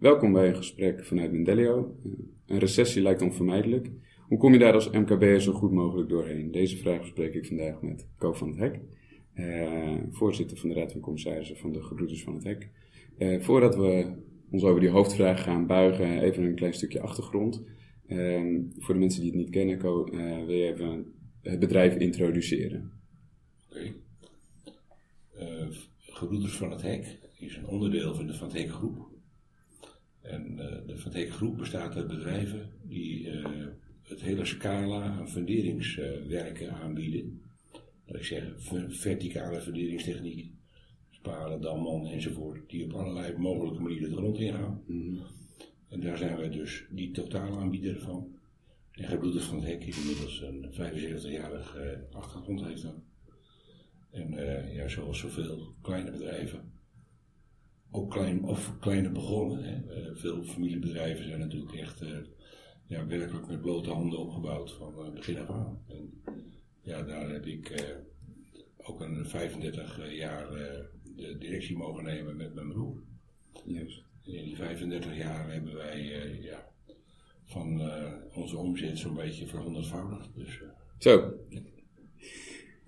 Welkom bij een gesprek vanuit Mendelio. Een recessie lijkt onvermijdelijk. Hoe kom je daar als MKB'er zo goed mogelijk doorheen? Deze vraag bespreek ik vandaag met Co van het Hek, eh, voorzitter van de Raad van Commissarissen van de Gebroeders van het Hek. Eh, voordat we ons over die hoofdvraag gaan buigen, even een klein stukje achtergrond. Eh, voor de mensen die het niet kennen, Co, eh, wil je even het bedrijf introduceren? Oké. Eh, Gebroeders van het Hek is een onderdeel van de Van het Hek Groep. En eh, de Van Groep bestaat uit bedrijven die eh, het hele scala aan funderingswerken aanbieden. Dat ik zeg, ver- verticale funderingstechniek, sparen, damman enzovoort, die op allerlei mogelijke manieren de grond ingaan. En daar zijn wij dus die totaalaanbieder van. En Gebroeders van het Hek is inmiddels een 75-jarig eh, achtergrond heeft dat. En eh, ja, zoals zoveel kleine bedrijven, ook klein of kleine begonnen. Hè. Eh, veel familiebedrijven zijn natuurlijk echt eh, ja, werkelijk met blote handen opgebouwd van eh, begin af aan. En ja, daar heb ik eh, ook een 35 jaar eh, de directie mogen nemen met mijn broer. Juist. En in die 35 jaar hebben wij eh, ja, van eh, onze omzet zo'n beetje verhonderdvoudigd. Dus, eh, Zo.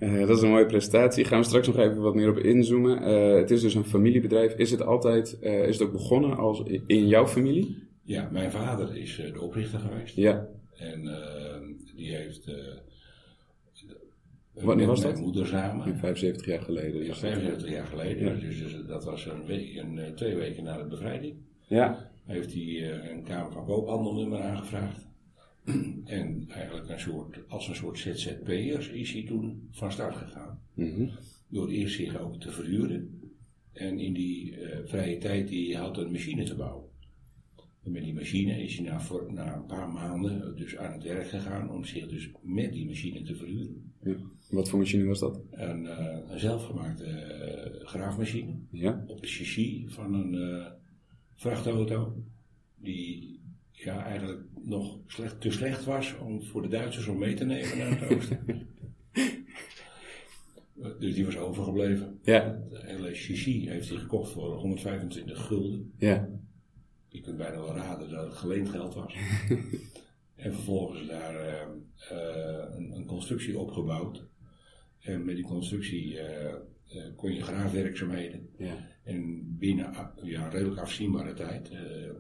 Eh, dat is een mooie presentatie. Gaan we straks nog even wat meer op inzoomen. Eh, het is dus een familiebedrijf. Is het altijd, eh, is het ook begonnen als in jouw familie? ja, mijn vader is de oprichter geweest. Ja. En die heeft. Wanneer was mijn dat? moeder samen. 75 jaar geleden. Ja, Dus- 75 jaar geleden. Ja. Dus, dus dat was een week, een, twee weken na de bevrijding. Ja. Heeft hij een Kamer van Koophandelnummer aangevraagd. en eigenlijk een soort, als een soort ZZP'ers is hij toen van start gegaan. Mhm. Door eerst zich ook te verhuren. En in die eh, vrije tijd die hij had een machine te bouwen. En met die machine is hij na, voor, na een paar maanden dus aan het werk gegaan om zich dus met die machine te verhuren. Ja. Wat voor machine was dat? Een, eh, een zelfgemaakte eh, graafmachine Ja. op de chassis van een vrachtauto. Die ja, eigenlijk nog slecht, te slecht was om voor de Duitsers om mee te nemen naar het oosten. dus die was overgebleven. Ja. De hele chassis heeft hij gekocht voor 125 gulden. Ja. Je kunt bijna wel raden dat het geleend geld was. en vervolgens daar eh, eh, een, een constructie opgebouwd. En met die constructie eh, eh, kon je graafwerkzaamheden. Ja. En binnen ja, redelijk afzienbare tijd eh, eh,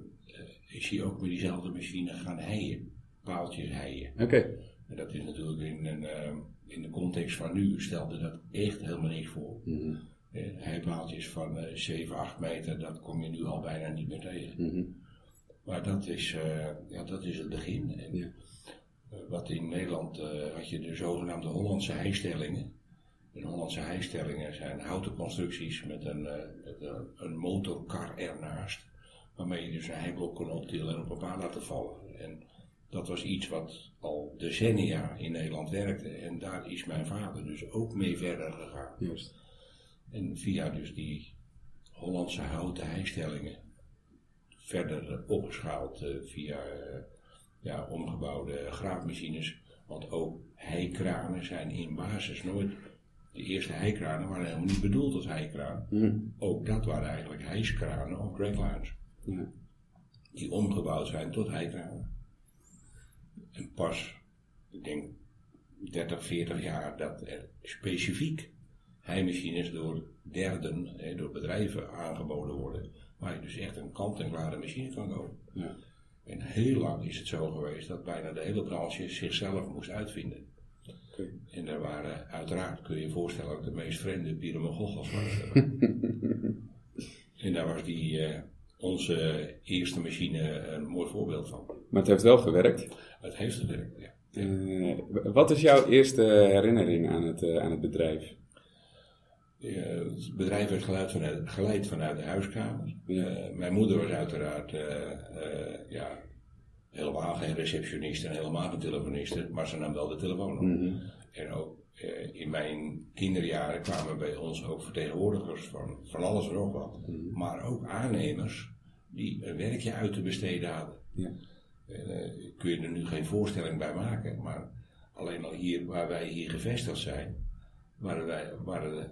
is hij ook met diezelfde machine gaan heien. Paaltjes heien. Oké. En dat is natuurlijk in, een, eh, in de context van nu stelde dat echt helemaal niks voor. Eh, heipaaltjes van eh 7, 8 meter, dat kom je nu al bijna niet meer tegen. Mhm. Maar dat is, eh, ja, dat is het begin. En, Ja. eh, wat in Nederland eh, had je de zogenaamde Hollandse heistellingen. En Hollandse heistellingen zijn houten constructies met een, eh, met een, een motorkar ernaast. Waarmee je dus een heiblok kon optillen en op een paar laten vallen. En dat was iets wat al decennia in Nederland werkte. En daar is mijn vader dus ook mee verder gegaan. Juist. En via dus die Hollandse houten heistellingen verder opgeschaald eh, via eh, ja, omgebouwde graafmachines. Want ook heikranen zijn in basis nooit. De eerste heikranen waren helemaal niet bedoeld als heikraan. Mhm. Ook dat waren eigenlijk hijskranen of draglines. Ja. Die omgebouwd zijn tot heikranen. En pas, ik denk 30, 40 jaar dat er specifiek heimachines door derden, hè, door bedrijven aangeboden worden. Waar je dus echt een kant-en-klare machine kan kopen. Ja. En heel lang is het zo geweest dat bijna de hele branche zichzelf moest uitvinden. En daar waren uiteraard, kun je je voorstellen, ook de meest vreemde pyramogogels. en daar was die, eh, onze eerste machine een mooi voorbeeld van. Maar het heeft wel gewerkt. Het heeft gewerkt, ja. Eh, wat is jouw eerste herinnering aan het, eh, aan het bedrijf? Het bedrijf werd geleid vanuit, geleid vanuit de huiskamer. Eh, mijn moeder was uiteraard ja, helemaal geen receptioniste en helemaal geen telefoniste, maar ze nam wel de telefoon op. Mhm. En ook in mijn kinderjaren kwamen bij ons ook vertegenwoordigers van, van alles en nog wat. Maar ook aannemers die een werkje uit te besteden hadden. Ja. En, eh, kun je er nu geen voorstelling bij maken, maar alleen al hier waar wij hier gevestigd zijn, waren, wij, waren er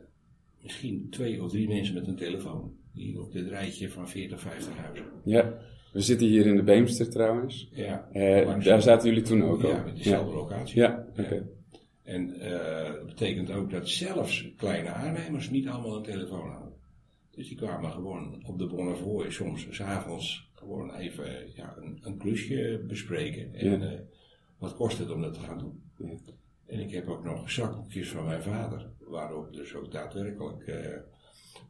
misschien twee of drie mensen met een telefoon. Hier op dit rijtje van 40, 50 huizen. Ja. We zitten hier in de Beemster trouwens. Ja, Eh, daar zaten jullie toen ook al? ja, met dezelfde locatie. Ja, oké. En eh, dat betekent ook dat zelfs kleine aannemers niet allemaal een telefoon hadden. Dus die kwamen gewoon op de Bonnefoy soms s'avonds gewoon even ja, een, een klusje bespreken. En Ja. eh, wat kost het om dat te gaan doen? Ja. En ik heb ook nog zakboekjes van mijn vader, waarop dus ook daadwerkelijk eh,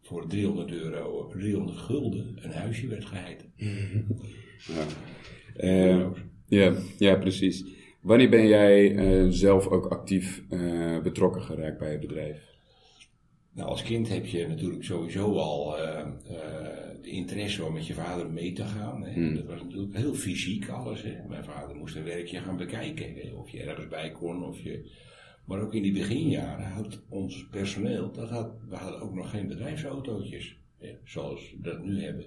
voor 300 euro, 300 gulden, een huisje werd geheiten. Ja. Eh, ja, ja, precies. Wanneer ben jij eh, zelf ook actief betrokken geraakt bij het bedrijf? Nou, als kind heb je natuurlijk sowieso al eh, eh, de interesse om met je vader mee te gaan. Hè. Hmm. Dat was natuurlijk heel fysiek alles. Hè. Mijn vader moest een werkje gaan bekijken. Hè. Of je ergens bij kon. Of je... Maar ook in die beginjaren had ons personeel, dat had, we hadden ook nog geen bedrijfsautootjes. Hè, zoals we dat nu hebben.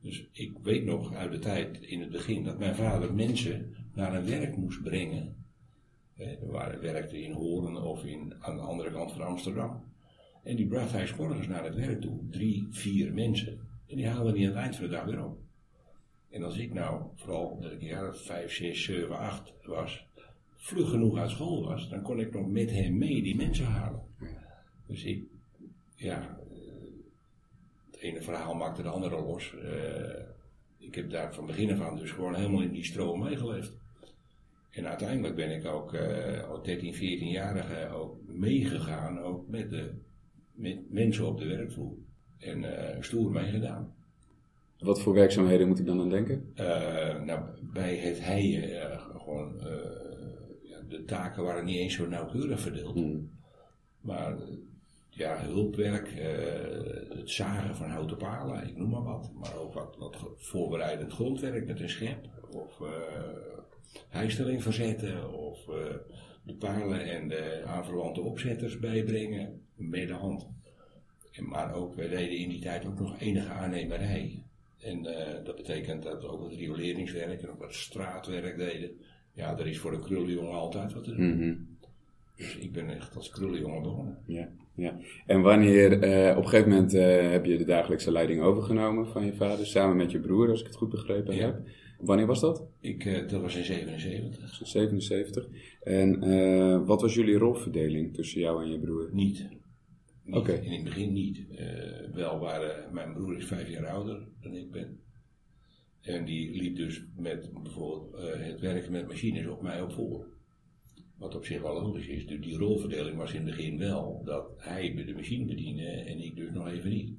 Dus ik weet nog uit de tijd in het begin dat mijn vader mensen naar een werk moest brengen. Hè, Er waren werkten in Hoorn of in, aan de andere kant van Amsterdam. En die bracht hij morgens naar het werk toe. Drie, vier mensen. En die haalden die aan het eind van de dag weer op. En als ik nou, vooral dat ik een jaar of vijf, zes, zeven, acht was, vlug genoeg uit school was, dan kon ik nog met hem mee die mensen halen. Dus ik, ja, eh, het ene verhaal maakte de andere los. Eh, ik heb daar van begin af aan dus gewoon helemaal in die stroom meegeleefd. En uiteindelijk ben ik ook al 13, 14-jarige ook meegegaan, ook met de met mensen op de werkvloer. En eh, stoer meegedaan. Wat voor werkzaamheden moet ik dan aan denken? Eh, nou, bij het heien, eh, gewoon, ja, de taken waren niet eens zo nauwkeurig verdeeld. Hmm. Maar ja, hulpwerk, het zagen van houten palen, ik noem maar wat. Maar ook wat, wat voorbereidend grondwerk met een schep. Of heistelling verzetten. Of de palen en de aanverwante opzetters bijbrengen de hand. En, maar ook, wij deden in die tijd ook nog enige aannemerij. En eh, dat betekent dat we ook wat rioleringswerk en ook wat straatwerk deden. Ja, er is voor een krullenjongen altijd wat te doen. Mhm. Dus ik ben echt als krullenjongen begonnen. Ja, ja. En wanneer, eh, op een gegeven moment eh, heb je de dagelijkse leiding overgenomen van je vader, samen met je broer, als ik het goed begrepen Ja. heb. Wanneer was dat? Ik, dat was in 77. 77. En wat was jullie rolverdeling tussen jou en je broer? Niet. Niet. In het begin niet. Eh, wel waren, mijn broer is vijf jaar ouder dan ik ben. En die liep dus met bijvoorbeeld eh, het werken met machines op mij op voor. Wat op zich wel logisch is. Dus die rolverdeling was in het begin wel dat hij de machine bediende en ik dus nog even niet.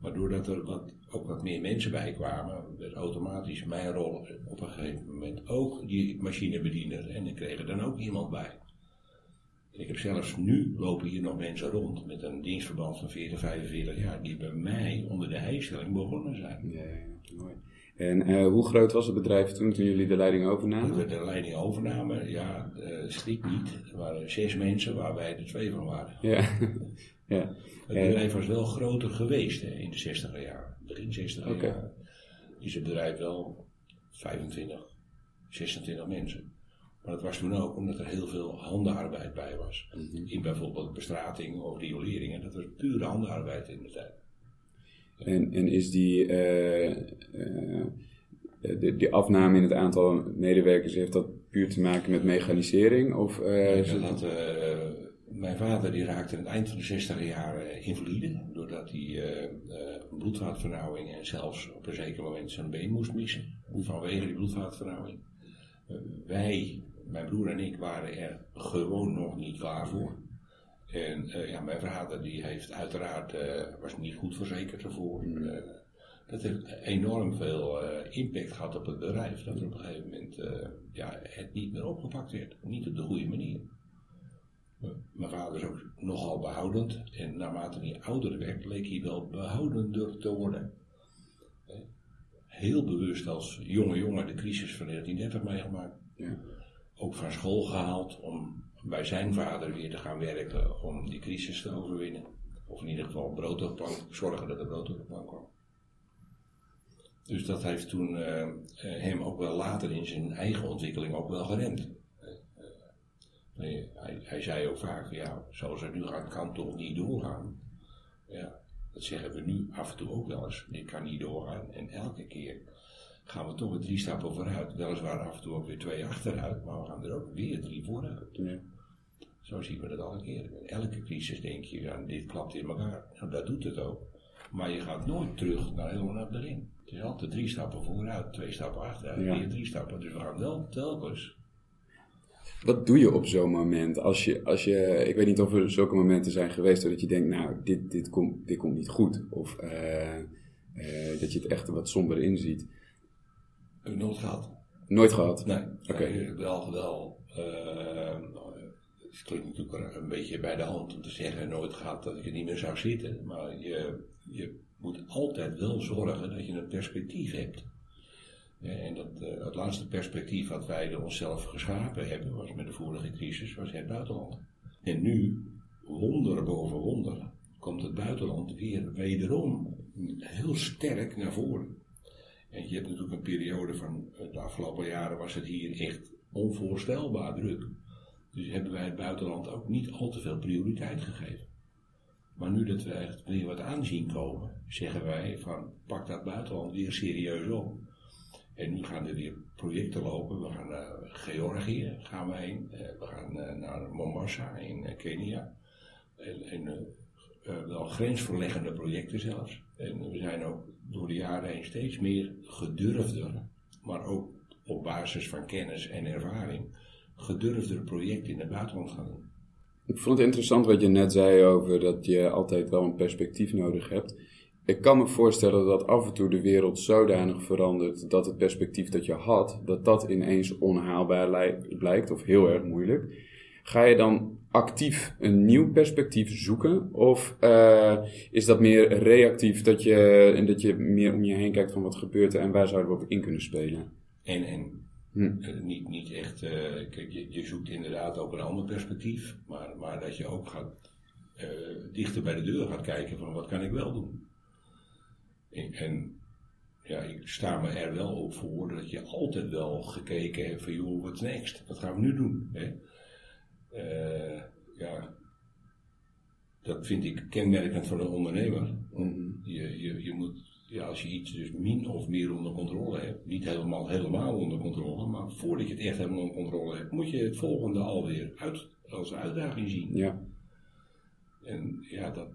Maar doordat er wat, ook wat meer mensen bij kwamen, werd automatisch mijn rol op een gegeven moment ook die machinebediener. En er kreeg er dan ook iemand bij. Ik heb zelfs nu lopen hier nog mensen rond met een dienstverband van 40, 45 jaar, die bij mij onder de heistelling begonnen zijn. Ja, mooi. En eh, hoe groot was het bedrijf toen, toen jullie de leiding Toen overnamen? we de leiding overnamen, ja, schrik niet. Er waren zes mensen waar wij er twee van waren. Ja, ja. Het bedrijf was wel groter geweest hè, in de 60 jaar. Begin 60 Oké. jaar is het bedrijf wel 25, 26 mensen. Maar dat was toen ook omdat er heel veel handenarbeid bij was. Mhm. In bijvoorbeeld bestrating of rioleringen. Dat was pure handenarbeid in de tijd. En, en is die, eh, eh, de, die afname in het aantal medewerkers, heeft dat puur te maken met mechanisering? Of, eh, had, eh, mijn vader die raakte aan het eind van de 60 jaar eh, invalide. Doordat hij eh, eh, bloedvaatvernauwing en zelfs op een zeker moment zijn been moest missen. Vanwege die bloedvaatvernauwing. Eh, wij, mijn broer en ik, waren er gewoon nog niet klaar voor. En eh, ja, mijn vader die heeft uiteraard, eh, was niet goed verzekerd ervoor. Eh, dat heeft enorm veel impact gehad op het bedrijf. Dat er op een gegeven moment ja, het niet meer opgepakt werd. Niet op de goede manier. Mijn vader is ook nogal behoudend. En naarmate hij ouder werd, leek hij wel behoudender te worden. Heel bewust als jonge jongen de crisis van 1930 meegemaakt. ja. Ook van school gehaald om bij zijn vader weer te gaan werken om die crisis te overwinnen. Of in ieder geval brood op zorgen dat er brood op de plank kwam. Dus dat heeft toen eh, eh, hem ook wel later in zijn eigen ontwikkeling ook wel geremd. Eh, hij, hij zei ook vaak, ja, zoals het nu gaat, kan toch niet doorgaan. Ja, dat zeggen we nu af en toe ook wel eens. Dit kan niet doorgaan. En elke keer gaan we toch weer drie stappen vooruit. Weliswaar af en toe ook weer twee achteruit, maar we gaan er ook weer drie vooruit. Ja. Zo zien we dat al een keer. In elke crisis denk je, ja, dit klapt in elkaar. Nou, dat doet het ook. Maar je gaat nooit terug naar helemaal naar begin. Het is altijd drie stappen vooruit, twee stappen achteruit, Ja. weer drie stappen. Dus we gaan wel telkens. Wat doe je op zo'n moment? Als je, als je, ik weet niet of er zulke momenten zijn geweest dat je denkt, nou, dit, dit, komt, dit komt niet goed. Of eh, eh, dat je het echt wat somber inziet. Heb ik nooit gehad. Nooit gehad? Nee, Oké. nee, wel, wel. eh, het klinkt natuurlijk een beetje bij de hand om te zeggen, nooit gehad dat ik er niet meer zou zitten. Maar je, je moet altijd wel zorgen dat je een perspectief hebt. En dat, eh, het laatste perspectief wat wij onszelf geschapen hebben, was met de vorige crisis, was het buitenland. En nu, wonder boven wonder, komt het buitenland weer wederom heel sterk naar voren. En je hebt natuurlijk een periode van eh, de afgelopen jaren was het hier echt onvoorstelbaar druk. Dus hebben wij het buitenland ook niet al te veel prioriteit gegeven. Maar nu dat we echt weer wat aanzien komen, zeggen wij van pak dat buitenland weer serieus op. En nu gaan er weer projecten lopen. We gaan naar Georgië gaan we heen. Eh, We gaan eh, naar Mombasa in Kenia. En, en wel grensverleggende projecten zelfs. En we zijn ook door de jaren heen steeds meer gedurfder, maar ook op basis van kennis en ervaring, gedurfder projecten in het buitenland gaan doen. Ik vond het interessant wat je net zei over dat je altijd wel een perspectief nodig hebt. Ik kan me voorstellen dat af en toe de wereld zodanig verandert dat het perspectief dat je had, dat dat ineens onhaalbaar lij- blijkt of heel erg moeilijk. Ga je dan actief een nieuw perspectief zoeken? Of eh, is dat meer reactief dat je, en dat je meer om je heen kijkt van wat gebeurt er en waar zouden we op in kunnen spelen? En, en Hm. eh, niet, niet echt, eh, kijk, je, je zoekt inderdaad ook een ander perspectief, maar, maar dat je ook gaat, dichter bij de deur gaat kijken van wat kan ik wel doen. En, en ja, ik sta me er wel op voor dat je altijd wel gekeken hebt van joh, what's next? Wat gaan we nu doen? Hè? Eh, ja, dat vind ik kenmerkend voor een ondernemer. Mhm. Je, je, je moet, ja, als je iets dus min of meer onder controle hebt, niet helemaal, helemaal onder controle, maar voordat je het echt helemaal onder controle hebt, moet je het volgende alweer uit, als uitdaging zien. Ja, En ja, dat,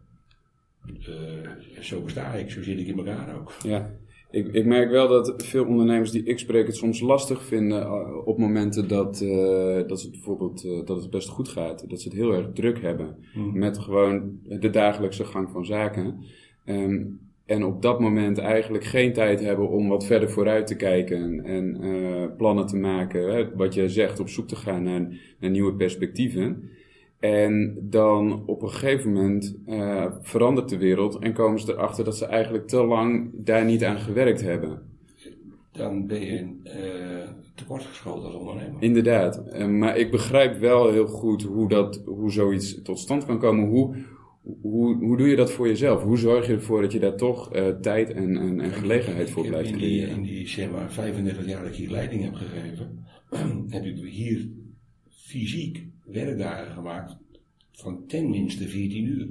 eh, zo besta ik, zo zit ik in elkaar ook. Ja, ik, ik merk wel dat veel ondernemers die ik spreek het soms lastig vinden eh, op momenten dat, eh, dat, het bijvoorbeeld, eh, dat het best goed gaat. Dat ze het heel erg druk hebben met gewoon de dagelijkse gang van zaken. Ehm, en op dat moment eigenlijk geen tijd hebben om wat verder vooruit te kijken en plannen te maken. Hè, wat je zegt, op zoek te gaan naar, naar nieuwe perspectieven. En dan op een gegeven moment eh, verandert de wereld en komen ze erachter dat ze eigenlijk te lang daar niet aan gewerkt hebben. Dan ben je eh tekortgeschoten als ondernemer. Inderdaad. Eh, maar ik begrijp wel heel goed hoe, dat, hoe zoiets tot stand kan komen. Hoe, hoe, hoe doe je dat voor jezelf? Hoe zorg je ervoor dat je daar toch tijd en, en, en gelegenheid voor Ik blijft in die, creëren? in die zeg maar 35 jaar dat ik hier leiding heb gegeven, heb ik hier fysiek werkdagen gemaakt van tenminste 14 uur.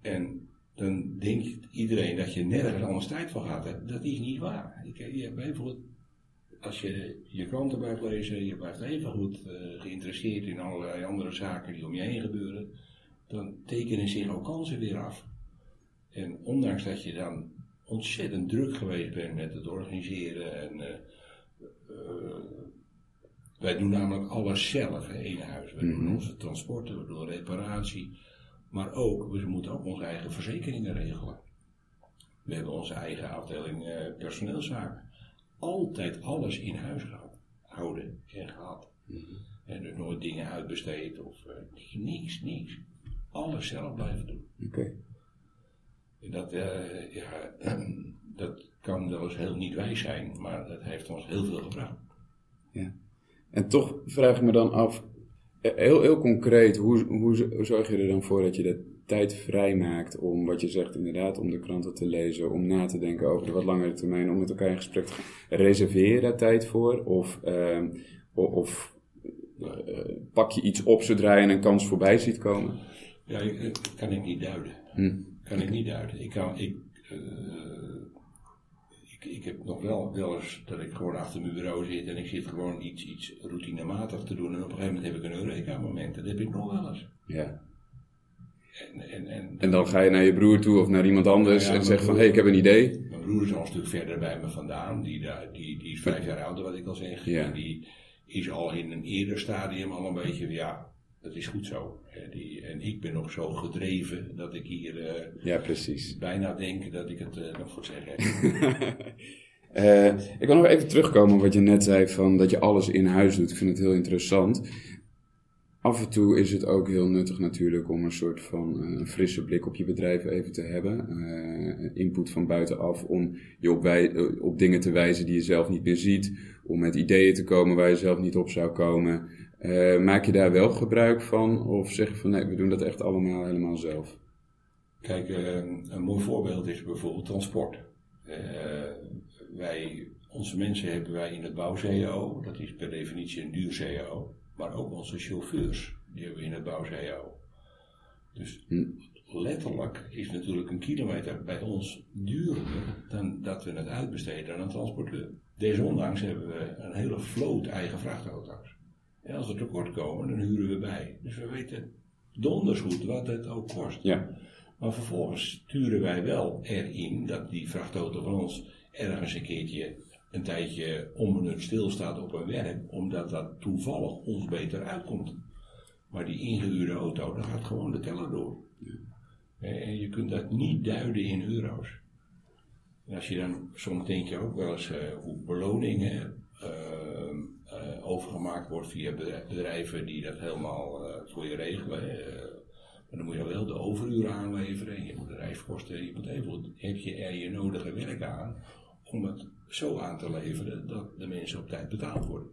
En dan denkt iedereen dat je nergens anders tijd voor gaat. Dat is niet waar. Ik, je hebt als je je kranten blijft lezen, je blijft even goed eh, geïnteresseerd in allerlei andere zaken die om je heen gebeuren, dan tekenen zich ook kansen weer af. En ondanks dat je dan ontzettend druk geweest bent met het organiseren en eh, eh, wij doen namelijk alles zelf hè, in huis. We doen Mhm. onze transporten, we doen reparatie, maar ook, we moeten ook onze eigen verzekeringen regelen. We hebben onze eigen afdeling eh, personeelszaken. Altijd alles in huis gehad, houden en gehad. En dus nooit dingen uitbesteed of eh, niks, niks. Alles zelf blijven doen. Oké. En Dat, eh, ja, dat kan wel eens heel niet wijs zijn, maar dat heeft ons heel veel gebracht. En toch vraag ik me dan af, eh, heel, heel concreet, hoe, hoe zorg je er dan voor dat je de tijd vrijmaakt om wat je zegt inderdaad, om de kranten te lezen, om na te denken over de wat langere termijn, om met elkaar in gesprek te gaan. Reserveer je daar tijd voor? Of, ehm, of eh, pak je iets op zodra je een kans voorbij ziet komen? Ja, dat kan ik niet duiden. Hm. Kan ik niet duiden. Ik kan, ik, eh, ik heb nog wel, wel eens dat ik gewoon achter mijn bureau zit en ik zit gewoon iets, iets routinematig te doen. En op een gegeven moment heb ik een Eureka-moment. Dat heb ik nog wel eens. Ja. En, en, en, En dan ga je naar je broer toe of naar iemand anders ja, en zeg van, hé, hey, ik heb een idee. Mijn broer is al een stuk verder bij me vandaan. Die, die, die is vijf jaar ouder, wat ik al zeg. Ja. En die is al in een eerder stadium al een beetje, ja, dat is goed zo. Die, en ik ben nog zo gedreven dat ik hier eh, Ja, precies. bijna denk dat ik het eh, nog voor zeggen heb. Eh, ik wil nog even terugkomen op wat je net zei van dat je alles in huis doet. Ik vind het heel interessant. Af en toe is het ook heel nuttig natuurlijk om een soort van een frisse blik op je bedrijf even te hebben. Input van buitenaf om je op, wij, op dingen te wijzen die je zelf niet meer ziet. Om met ideeën te komen waar je zelf niet op zou komen. Eh, maak je daar wel gebruik van? Of zeg je van nee, we doen dat echt allemaal helemaal zelf? Kijk, eh, een mooi voorbeeld is bijvoorbeeld transport. Eh, wij, onze mensen hebben wij in het bouw-CAO, dat is per definitie een duur CAO, maar ook onze chauffeurs, die hebben we in het bouw-CAO. Dus Hm. letterlijk is natuurlijk een kilometer bij ons duurder dan dat we het uitbesteden aan een transporteur. Desondanks hebben we een hele vloot eigen vrachtauto's. En als we tekort komen, dan huren we bij. Dus we weten donders goed wat het ook kost. Ja, Maar vervolgens sturen wij wel erin dat die vrachtauto van ons ergens een keertje een tijdje onbenut stilstaat op een werk, omdat dat toevallig ons beter uitkomt. Maar die ingehuurde auto, daar gaat gewoon de teller door. En je kunt dat niet duiden in euro's. En als je dan, soms denk je ook wel eens eh, hoe beloningen overgemaakt wordt via bedrij- bedrijven die dat helemaal eh, voor je regelen. eh. dan moet je wel de overuren aanleveren, je moet de reiskosten, je moet even, heb je er je nodige werk aan om het zo aan te leveren dat de mensen op tijd betaald worden.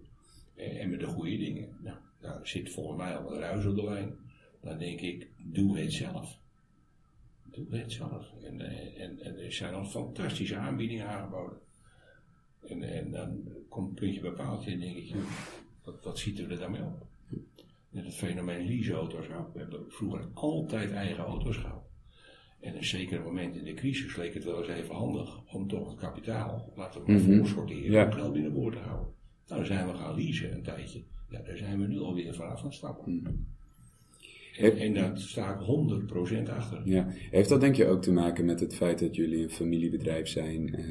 Eh, en met de goede dingen. Nou, daar zit volgens mij al wat ruis op de lijn. Dan denk ik, doe het zelf. Doe het zelf. En, eh, en, en er zijn al fantastische aanbiedingen aangeboden. En, en dan komt puntje bij paaltje en denk ik, wat, wat zieten we er dan mee op? Net het fenomeen leaseauto's ook. We hebben vroeger altijd eigen auto's gehad. En een zeker moment in de crisis leek het wel eens even handig om toch het kapitaal, laten we maar Mhm. voorsorteren, Ja. om geld binnenboord te houden. Nou, dan zijn we gaan leasen een tijdje. Ja, daar zijn we nu alweer vanaf aan het stappen. En, en daar sta ik 100% achter. Ja, heeft dat denk je ook te maken met het feit dat jullie een familiebedrijf zijn? Eh,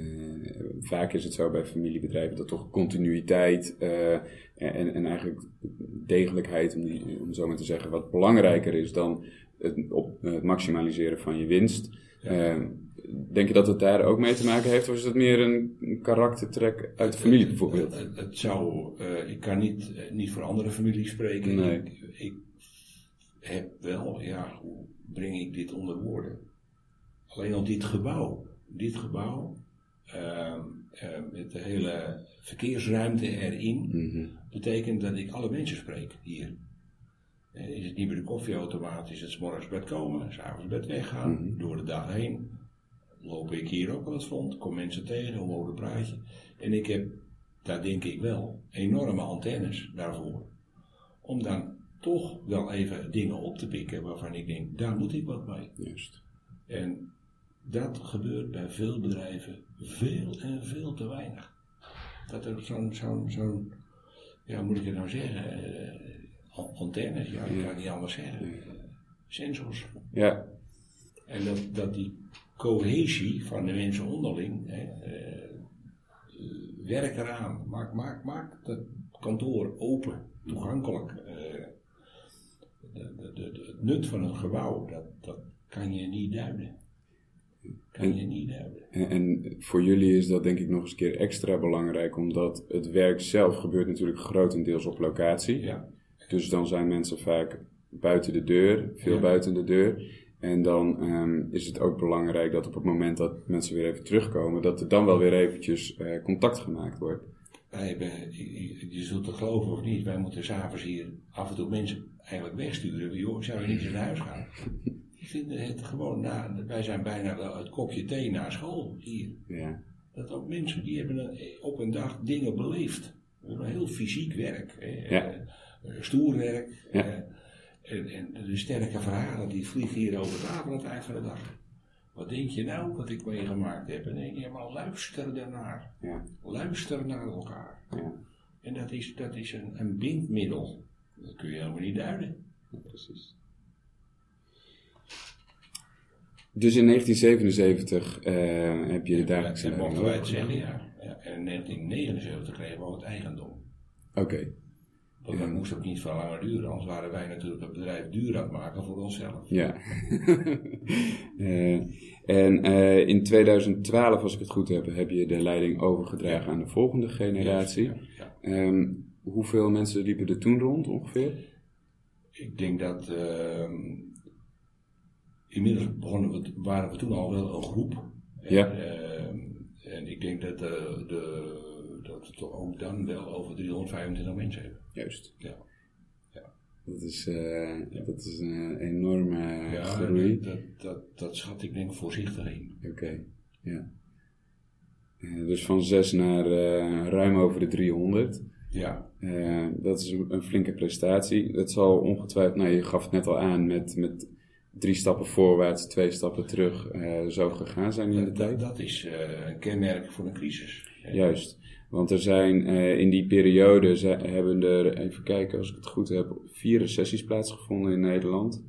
vaak is het zo bij familiebedrijven dat toch continuïteit eh, en, en eigenlijk degelijkheid, om, die, om zo maar te zeggen, wat belangrijker is dan het, op, het maximaliseren van je winst. Eh, denk je dat het daar ook mee te maken heeft, of is het meer een karaktertrek uit de familie bijvoorbeeld? Het, het- het zou, ik kan niet, niet voor andere families spreken. Nee. Ik, ik heb wel, ja, hoe breng ik dit onder woorden? Alleen al dit gebouw, dit gebouw, ehm, eh, met de hele verkeersruimte erin, Mhm. betekent dat ik alle mensen spreek hier. Eh, Is het niet bij de koffieautomaat, is het 's morgens bed komen, s'avonds bed weggaan, Mhm. door de dag heen. Loop ik hier ook aan het front, kom mensen tegen, hoe houden praatje. En ik heb, daar denk ik wel, enorme antennes daarvoor. Om dan toch wel even dingen op te pikken waarvan ik denk, daar moet ik wat mee. Juist. En dat gebeurt bij veel bedrijven veel en veel te weinig. Dat er zo'n, zo'n, zo'n ja, moet ik het nou zeggen, an- antennes, ja, ik kan het niet anders zeggen, sensors. Ja, En dat, dat die cohesie van de mensen onderling, hè, eh, werk eraan, maak, maak, maak dat kantoor open, toegankelijk. eh, de, de, het nut van een gebouw, dat, dat kan je niet duiden. Kan je niet duiden. En, en voor jullie is dat denk ik nog eens een keer extra belangrijk, omdat het werk zelf gebeurt natuurlijk grotendeels op locatie. Ja, Dus dan zijn mensen vaak buiten de deur, veel Ja. buiten de deur. En dan ehm, is het ook belangrijk dat op het moment dat mensen weer even terugkomen, dat er dan wel weer eventjes eh, contact gemaakt wordt. wij hebben, je, je- je zult het geloven of niet, wij moeten s'avonds hier af en toe mensen eigenlijk wegsturen. Joh, zou je niet eens naar huis gaan? Die vinden het gewoon, na, wij zijn bijna wel het kopje thee na school hier. Ja, Dat ook mensen die hebben een, op een dag dingen beleefd. Heel fysiek werk, hè, Ja. eh, stoer werk. Ja. eh, en, en de sterke verhalen die vliegen hier over tafel aan het eind van de dag. wat denk je nou wat ik meegemaakt heb? En denk je, maar luister daarnaar. Ja. Luister naar elkaar. Ja. En dat is, dat is een, een bindmiddel. Dat kun je helemaal niet duiden. Precies. Dus in 1977 eh, heb je En leiding mochten wij het zeggen, ja. ja. En in 1979 kregen we ook het eigendom. Oké. Want dat moest ook niet veel langer duren, anders waren wij natuurlijk het bedrijf duur aan het maken voor onszelf. Ja. Eh, en eh, in 2012, als ik het goed heb, heb je de leiding overgedragen aan de volgende generatie. Ja, ja. Ehm, hoeveel mensen liepen er toen rond ongeveer? Ik denk dat ehm, inmiddels begonnen we, waren we toen al wel een groep. En, Ja. ehm, en ik denk dat, eh, de, dat we toch ook dan wel over 325 mensen hebben. Juist. Ja. Dat is, eh, dat is een enorme Ja, groei. dat, dat, dat schat ik denk voorzichtig in. Oké, ja. Eh, dus van 6 naar eh, ruim over de 300. Ja, Eh, dat is een, een flinke prestatie. Dat zal ongetwijfeld, nou je gaf het net al aan, met, met drie stappen voorwaarts, twee stappen terug, eh, zo gegaan zijn in de dat, tijd. dat, is een kenmerk voor een crisis. Juist. Want er zijn in die periode ze- hebben er, even kijken als ik het goed heb, vier recessies plaatsgevonden in Nederland.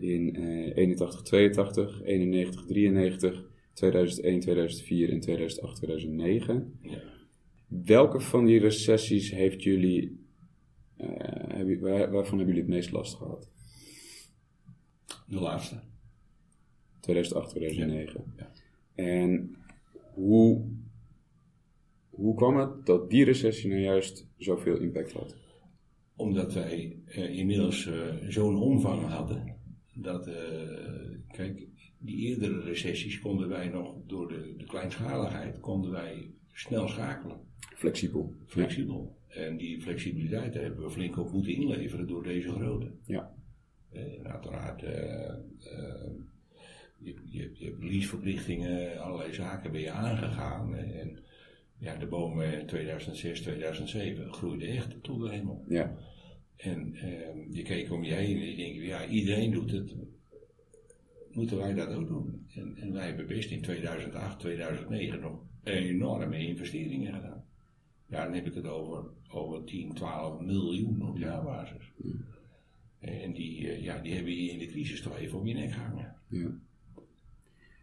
In eh 81, 82, 91, 93, 2001, 2004 en 2008, 2009. Ja. Welke van die recessies heeft jullie, eh, hebben- waar- waarvan hebben jullie het meest last gehad? De laatste. 2008, 2009. Ja. En hoe, hoe kwam het dat die recessie nou juist zoveel impact had? Omdat wij eh, inmiddels eh, zo'n omvang hadden. Dat, kijk, die eerdere recessies konden wij nog door de, de kleinschaligheid, konden wij snel schakelen. Flexibel. Flexibel. En die flexibiliteit hebben we flink op moeten inleveren door deze grote. Ja. Eh, en uiteraard, eh, eh, je, je, je hebt leaseverplichtingen, allerlei zaken ben je aangegaan. en ja, de bomen in 2006, 2007 groeiden echt tot de hemel. Ja. En eh, je keek om je heen en je denkt, ja, iedereen doet het. Moeten wij dat ook doen? En, en wij hebben best in 2008, 2009 nog enorme investeringen gedaan. Ja, dan heb ik het over, over 10, 12 miljoen op jaarbasis. En die, eh, ja, die hebben je in de crisis toch even op je nek hangen. ja.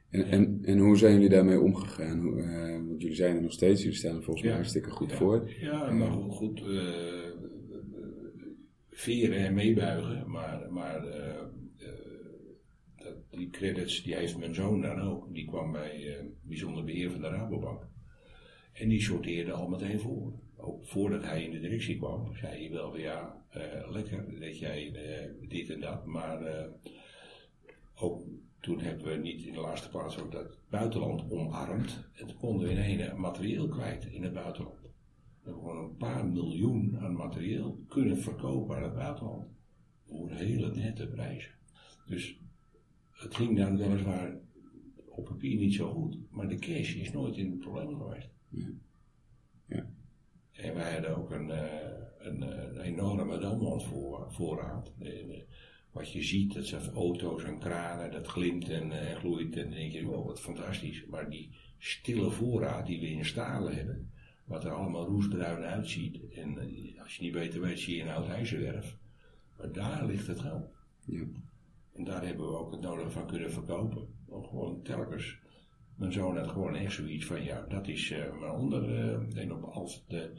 En, en, en hoe zijn jullie daarmee omgegaan? Hoe, eh, want jullie zijn er nog steeds, jullie staan er volgens mij Ja. hartstikke goed Ja. voor. Ja, maar goed, goed eh, veren en meebuigen, maar, maar die credits die heeft mijn zoon dan ook. Die kwam bij eh, bijzonder beheer van de Rabobank. En die sorteerde al meteen voor. Ook voordat hij in de directie kwam, zei hij wel van ja, eh, lekker dat jij eh, dit en dat, maar ook toen hebben we niet in de laatste plaats ook dat buitenland omarmd. En toen konden we in ene materieel kwijt in het buitenland. We hebben gewoon een paar miljoen aan materieel kunnen verkopen aan het buitenland. Voor hele nette prijzen. Dus het ging dan weliswaar op papier niet zo goed, maar de cash is nooit in het probleem geweest. Ja. En wij hadden ook een, eh, een, eh, een enorme damwandvoorraad. En, eh, wat je ziet, dat zijn auto's en kranen, dat glimt en eh, gloeit. En dan denk je, wow, wat fantastisch. Maar die stille voorraad die we in stalen hebben, wat er allemaal roestbruin uitziet. En als je niet beter weet, zie je een oud ijzerwerf. Maar daar ligt het geld. Ja. En daar hebben we ook het nodige van kunnen verkopen. Om gewoon telkens. Mijn zoon had gewoon echt zoiets van: ja, dat is eh mijn onder. eh, en op, als, de,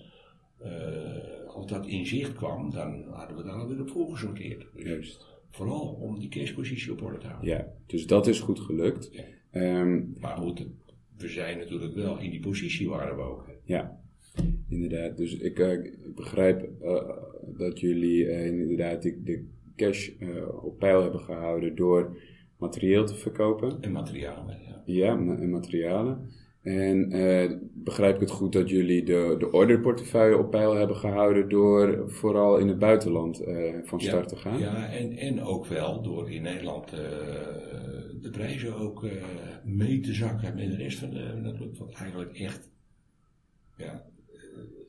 eh, als dat in zicht kwam, dan hadden we daar alweer op voorgesorteerd. Dus Juist. vooral om die cashpositie op orde te houden. Ja, dus dat is goed gelukt. Ja. Ehm, Maar goed, we zijn natuurlijk wel in die positie waren we ook. Ja, inderdaad. Dus ik, ik begrijp dat jullie inderdaad de, de cash eh, op peil hebben gehouden door materieel te verkopen. En materialen. Ja. En materialen. En eh, begrijp ik het goed dat jullie de, de orderportefeuille op peil hebben gehouden door vooral in het buitenland eh, van start te gaan? Ja, en, en ook wel door in Nederland de prijzen ook mee te zakken met de rest van de natuurlijk. Want eigenlijk echt, ja,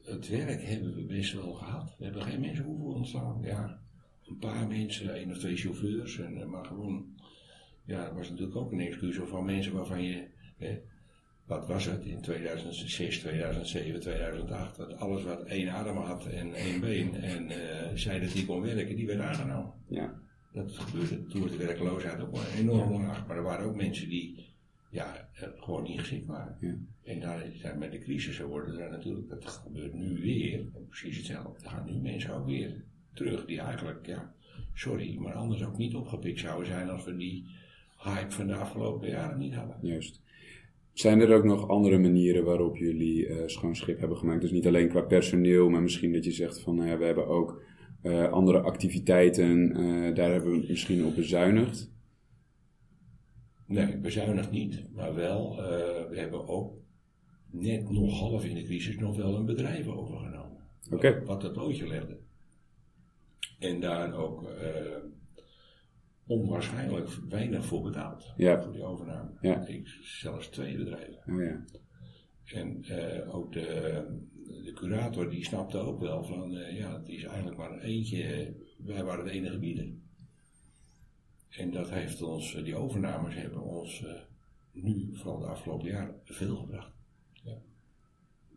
het werk hebben we best wel gehad. We hebben geen mensen hoeven ontstaan. Ja, een paar mensen, één of twee chauffeurs, en, eh, maar gewoon, ja, dat was natuurlijk ook een excuus van mensen waarvan je, hè, wat was het in 2006, 2007, 2008, dat alles wat één adem had en één been en uh, zei dat hij kon werken, die werd aangenomen. Ja. Dat gebeurde. Toen was de werkloosheid ook enorm laag, maar er waren ook mensen die ja, eh, gewoon niet geschikt waren. Ja. En daar zijn met de crisis worden er natuurlijk, dat gebeurt nu weer, precies hetzelfde. Er gaan nu mensen ook weer terug die eigenlijk, ja, sorry, maar anders ook niet opgepikt zouden zijn als we die hype van de afgelopen jaren niet hadden. Juist. Zijn er ook nog andere manieren waarop jullie uh, schoon schip hebben gemaakt? Dus niet alleen qua personeel, maar misschien dat je zegt van, nou ja, we hebben ook uh, andere activiteiten, uh, daar hebben we misschien op bezuinigd. Nee, bezuinigd niet, maar wel, we hebben ook net nog half in de crisis nog wel een bedrijf overgenomen. Okay. Wat, wat het loodje legde. En daar ook onwaarschijnlijk weinig voor betaald. Ja. Voor die overname. Ja. Ik, zelfs twee bedrijven. Oh, ja. En uh, ook de, de curator die snapte ook wel van, uh, ja, het is eigenlijk maar eentje, wij waren de enige bieder. En dat heeft ons, die overnames hebben ons uh, nu, vooral de afgelopen jaren, veel gebracht. Ja.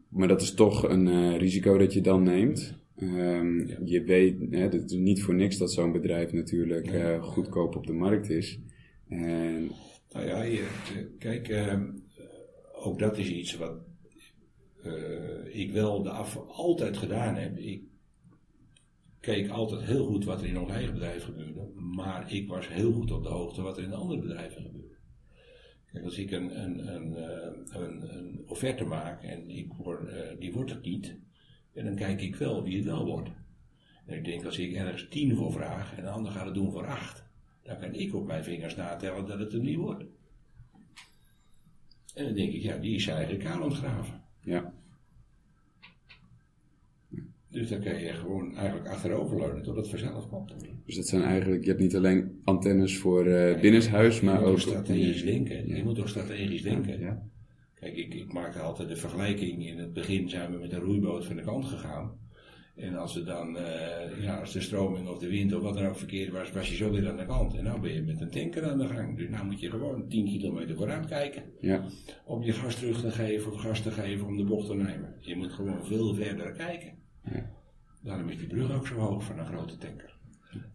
Maar dat is toch een risico dat je dan neemt. Um, ja. Je weet, hè, het is niet voor niks dat zo'n bedrijf natuurlijk ja. uh, goedkoop op de markt is. En... Nou ja, je, kijk, uh, ook dat is iets wat uh, ik wel de af, altijd gedaan heb. Ik keek altijd heel goed wat er in ons eigen bedrijf gebeurde, maar ik was heel goed op de hoogte wat er in andere bedrijven gebeurde. Kijk, als ik een, een, een, een, een offerte maak en ik word, die wordt het niet, en dan kijk ik wel wie het wel wordt. En ik denk, als ik ergens tien voor vraag en de ander gaat het doen voor acht, dan kan ik op mijn vingers natellen dat het er niet wordt. En dan denk ik, ja, die is zijn eigen kaal ontgraven. Ja. Dus dan kan je gewoon eigenlijk achteroverleunen tot het vanzelf komt. Dus dat zijn eigenlijk, je hebt niet alleen antennes voor uh, binnenshuis, maar ook... strategisch denken. Je moet toch strategisch denken. Ja. Kijk, ik, ik maakte altijd de vergelijking. In het begin zijn we met een roeiboot van de kant gegaan. En als, er dan, uh, ja, als de stroming of de wind of wat dan ook verkeerd was, was je zo weer aan de kant. En nou ben je met een tanker aan de gang. Dus nou moet je gewoon 10 kilometer vooruit kijken. Ja. Om je gas terug te geven of gas te geven om de bocht te nemen. Je moet gewoon veel verder kijken. Ja. Daarom is die brug ook zo hoog van een grote tanker.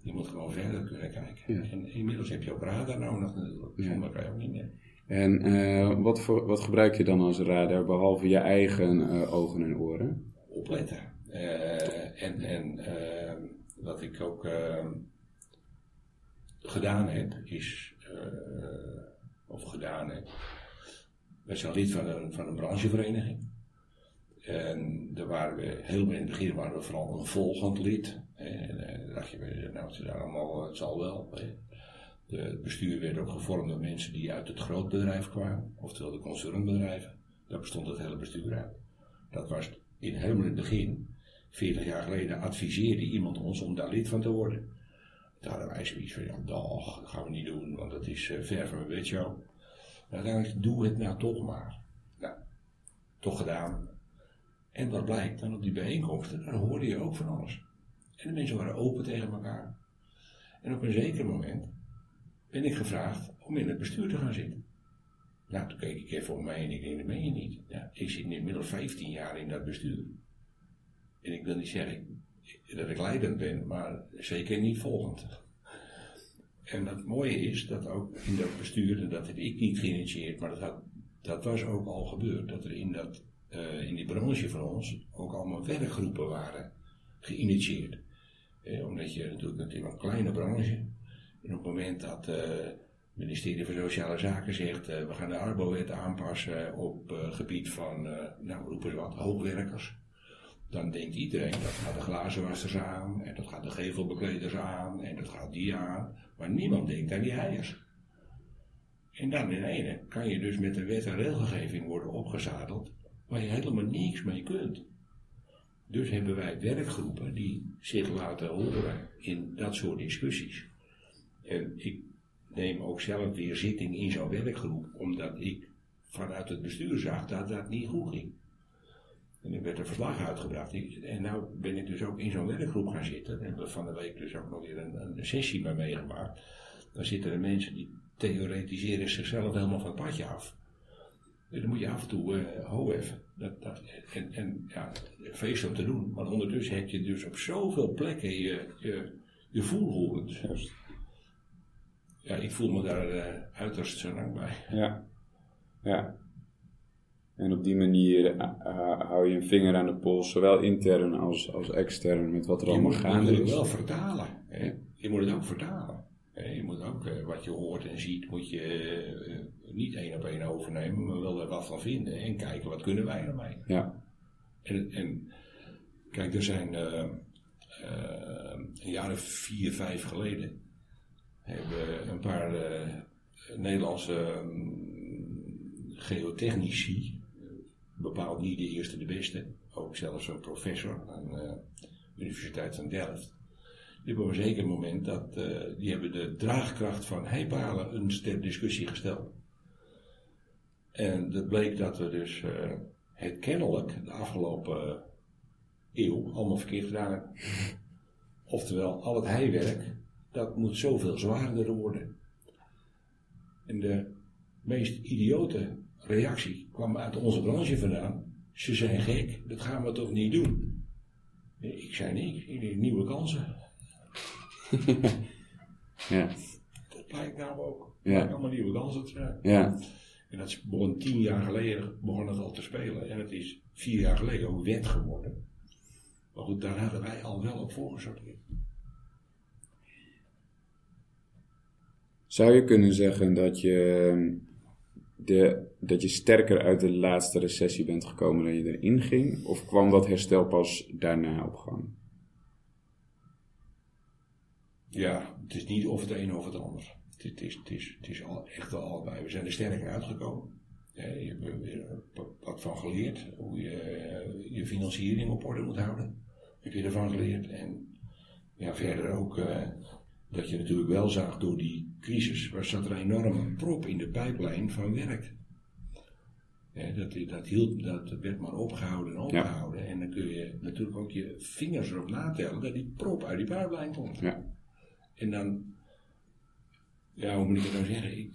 Je moet gewoon verder kunnen kijken. Ja. En inmiddels heb je ook radar nodig natuurlijk. Zonder kan je ook niet meer. En uh, wat, voor, wat gebruik je dan als radar, behalve je eigen uh, ogen en oren? Opletten. Uh, en en wat ik ook gedaan heb, is, of gedaan heb, wij zijn lid van een, van een branchevereniging. En daar waren we, helemaal in het begin waren we vooral een volgend lid. En dan dacht je, nou, het, allemaal, het zal wel. Het bestuur werd ook gevormd door mensen die uit het grootbedrijf kwamen, oftewel de concernbedrijven. Daar bestond het hele bestuur uit. Dat was in helemaal het begin, 40 jaar geleden, adviseerde iemand ons om daar lid van te worden. Daar hadden wij zoiets van, ja, dag, dat gaan we niet doen, want dat is uh, ver van mijn bedshow. Uiteindelijk, doe het nou toch maar. Nou, toch gedaan. En wat blijkt dan op die bijeenkomsten, dan hoorde je ook van alles. En de mensen waren open tegen elkaar. En op een zeker moment ben ik gevraagd om in het bestuur te gaan zitten. Nou, toen keek ik even om mij en ik denk, dat meen je niet. Ja, ik zit nu inmiddels 15 jaar in dat bestuur. En ik wil niet zeggen dat ik leidend ben, maar zeker niet volgend. En het mooie is dat ook in dat bestuur, en dat heb ik niet geïnitieerd, maar dat, dat was ook al gebeurd, dat er in, dat, uh, in die branche van ons ook allemaal werkgroepen waren geïnitieerd. Eh, omdat je natuurlijk, is een kleine branche, en op het moment dat uh, het ministerie van Sociale Zaken zegt, uh, we gaan de arbowet aanpassen op uh, gebied van, nou roepen ze wat, hoogwerkers. Dan denkt iedereen, dat gaat de glazenwassers aan, en dat gaat de gevelbekleders aan, en dat gaat die aan. Maar niemand denkt aan die heiers. En dan in ene kan je dus met de wet en regelgeving worden opgezadeld, waar je helemaal niks mee kunt. Dus hebben wij werkgroepen die zich laten horen in dat soort discussies. En ik neem ook zelf weer zitting in zo'n werkgroep, omdat ik vanuit het bestuur zag dat dat niet goed ging. En er werd een verslag uitgebracht. En nou ben ik dus ook in zo'n werkgroep gaan zitten. En we van de week dus ook nog weer een, sessie mee meegemaakt. Dan zitten er mensen die theoretiseren zichzelf helemaal van het padje af. En dan moet je af en toe uh, ho even. Dat, dat, en, en ja, feest om te doen. Maar ondertussen heb je dus op zoveel plekken je, je, je. Ja, ik voel me daar uh, uiterst zo lang bij. Ja. Ja. En op die manier uh, hou je een vinger aan de pols, zowel intern als, als extern, met wat er allemaal gaande is. Je moet het wel vertalen. Hè? Je moet het ook vertalen. Je moet ook uh, wat je hoort en ziet, moet je niet één op één overnemen, maar wel er wat van vinden en kijken wat kunnen wij ermee. Ja. En, en kijk, er zijn een jaar of vier, vijf geleden hebben een paar Nederlandse um, geotechnici, bepaald niet de eerste de beste, ook zelfs een professor aan de Universiteit van Delft die hebben op een zeker moment dat, die hebben de draagkracht van heipalen eens ter discussie gesteld. En dat bleek dat we dus het kennelijk de afgelopen eeuw allemaal verkeerd gedaan hebben. Oftewel, al het heiwerk, dat moet zoveel zwaarder worden. En de meest idiote reactie kwam uit onze branche vandaan. Ze zijn gek, dat gaan we toch niet doen? Ik zei nee, nieuwe kansen. ja. Dat lijkt nou ook. Ja. Allemaal nieuwe dansen te zijn. Ja. En dat begon tien jaar geleden begon het al te spelen. En het is vier jaar geleden ook wet geworden. Maar goed, daar hadden wij al wel op voorgesorteerd. Zou je kunnen zeggen dat je, de, dat je sterker uit de laatste recessie bent gekomen dan je erin ging? Of kwam dat herstel pas daarna op gang? Ja, het is niet of het een of het ander. Het, is, het, is, het is al, echt wel allebei. We zijn er sterker uitgekomen. Je hebt er weer wat van geleerd. Hoe je je financiering op orde moet houden. Heb je ervan geleerd. En ja, verder ook dat je natuurlijk wel zag door die crisis. Waar zat er een enorme prop in de pijplijn van werk. Ja, dat, dat, hield, dat werd maar opgehouden en opgehouden. Ja. En dan kun je natuurlijk ook je vingers erop natellen dat die prop uit die pijplijn komt. Ja. En dan, ja, hoe moet ik het nou zeggen? Ik,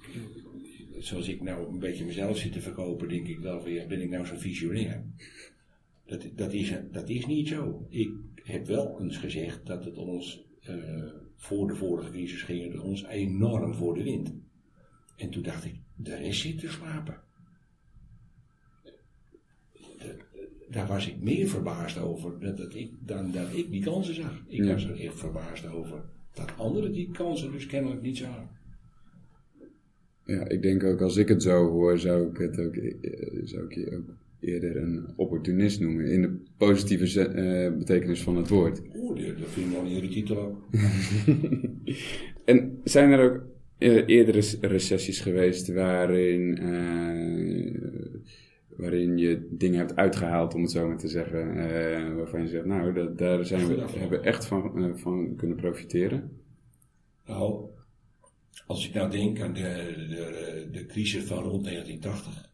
zoals ik nou een beetje mezelf zit te verkopen, denk ik wel van, ja, ben ik nou zo'n visionair? Dat, dat, is, dat is niet zo. Ik heb wel eens gezegd dat het ons, uh, voor de vorige crisis ging het ons enorm voor de wind. En toen dacht ik, de rest zit te slapen. daar was ik meer verbaasd over dat, dat ik, dan dat ik die kansen zag. Ik was er echt verbaasd over dat anderen die kansen dus kennelijk niet zagen. Ja, ik denk ook als ik het zo hoor, zou ik het ook, eh, zou ik je ook eerder een opportunist noemen. In de positieve uh, betekenis van het woord. Oeh, dat vind ik wel een titel ook. en zijn er ook uh, eerdere recessies geweest waarin, uh, waarin je dingen hebt uitgehaald, om het zo maar te zeggen, waarvan je zegt, nou, dat, daar zijn we, hebben echt van, van kunnen profiteren? Nou, als ik nou denk aan de, de, de crisis van rond 1980.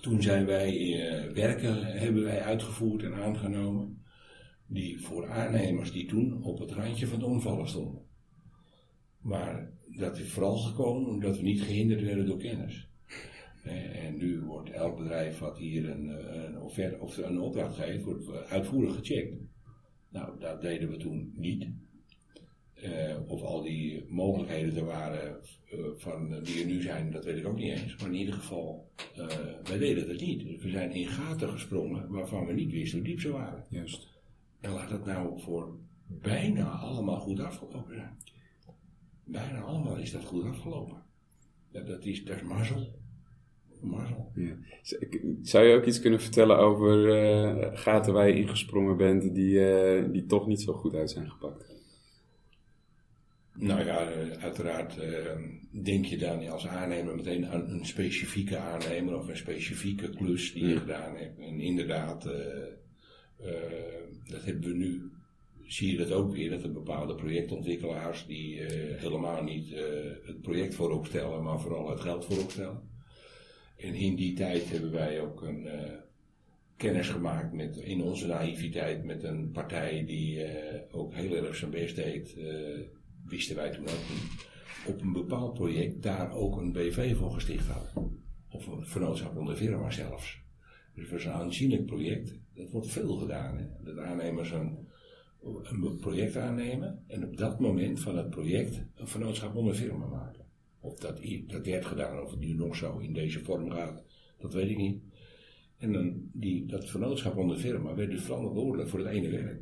Toen zijn wij werken hebben wij uitgevoerd en aangenomen. Die voor aannemers die toen op het randje van het omvallen stonden. Maar dat is vooral gekomen omdat we niet gehinderd werden door kennis. Eh, en nu wordt elk bedrijf wat hier een, eh, een, offerte, of een opdracht geeft, wordt uitvoerig gecheckt. Nou, dat deden we toen niet. Uh, of al die mogelijkheden er waren van, die er nu zijn, dat weet ik ook niet eens. Maar in ieder geval, wij deden het niet. We zijn in gaten gesprongen waarvan we niet wisten hoe diep ze waren. Juist. En laat het nou voor bijna allemaal goed afgelopen zijn. Bijna allemaal is dat goed afgelopen. Dat, dat, is, dat is mazzel. Mazzel. Ja. Zou je ook iets kunnen vertellen over gaten waar je ingesprongen bent die, die toch niet zo goed uit zijn gepakt? Nou ja, eh, uiteraard uh, denk je dan als aannemer meteen aan een specifieke aannemer of een specifieke klus die je gedaan hebt. En inderdaad, dat hebben we nu, zie je dat ook weer, dat er bepaalde projectontwikkelaars die helemaal niet het project voorop stellen, maar vooral het geld voorop stellen. En in die tijd hebben wij ook een kennis gemaakt met, in onze naïviteit met een partij die ook heel erg zijn best deed wisten wij toen ook niet. op een bepaald project daar ook een BV voor gesticht hadden. Of een vernootschap onder firma zelfs. Dus was een aanzienlijk project. Dat wordt veel gedaan. Hè? Dat aannemers een, een project aannemen en op dat moment van het project een vernootschap onder firma maken. Of dat, dat werd gedaan, of het nu nog zo in deze vorm gaat, dat weet ik niet. En dan die, dat vernootschap onder firma werd dus verantwoordelijk voor het ene werk.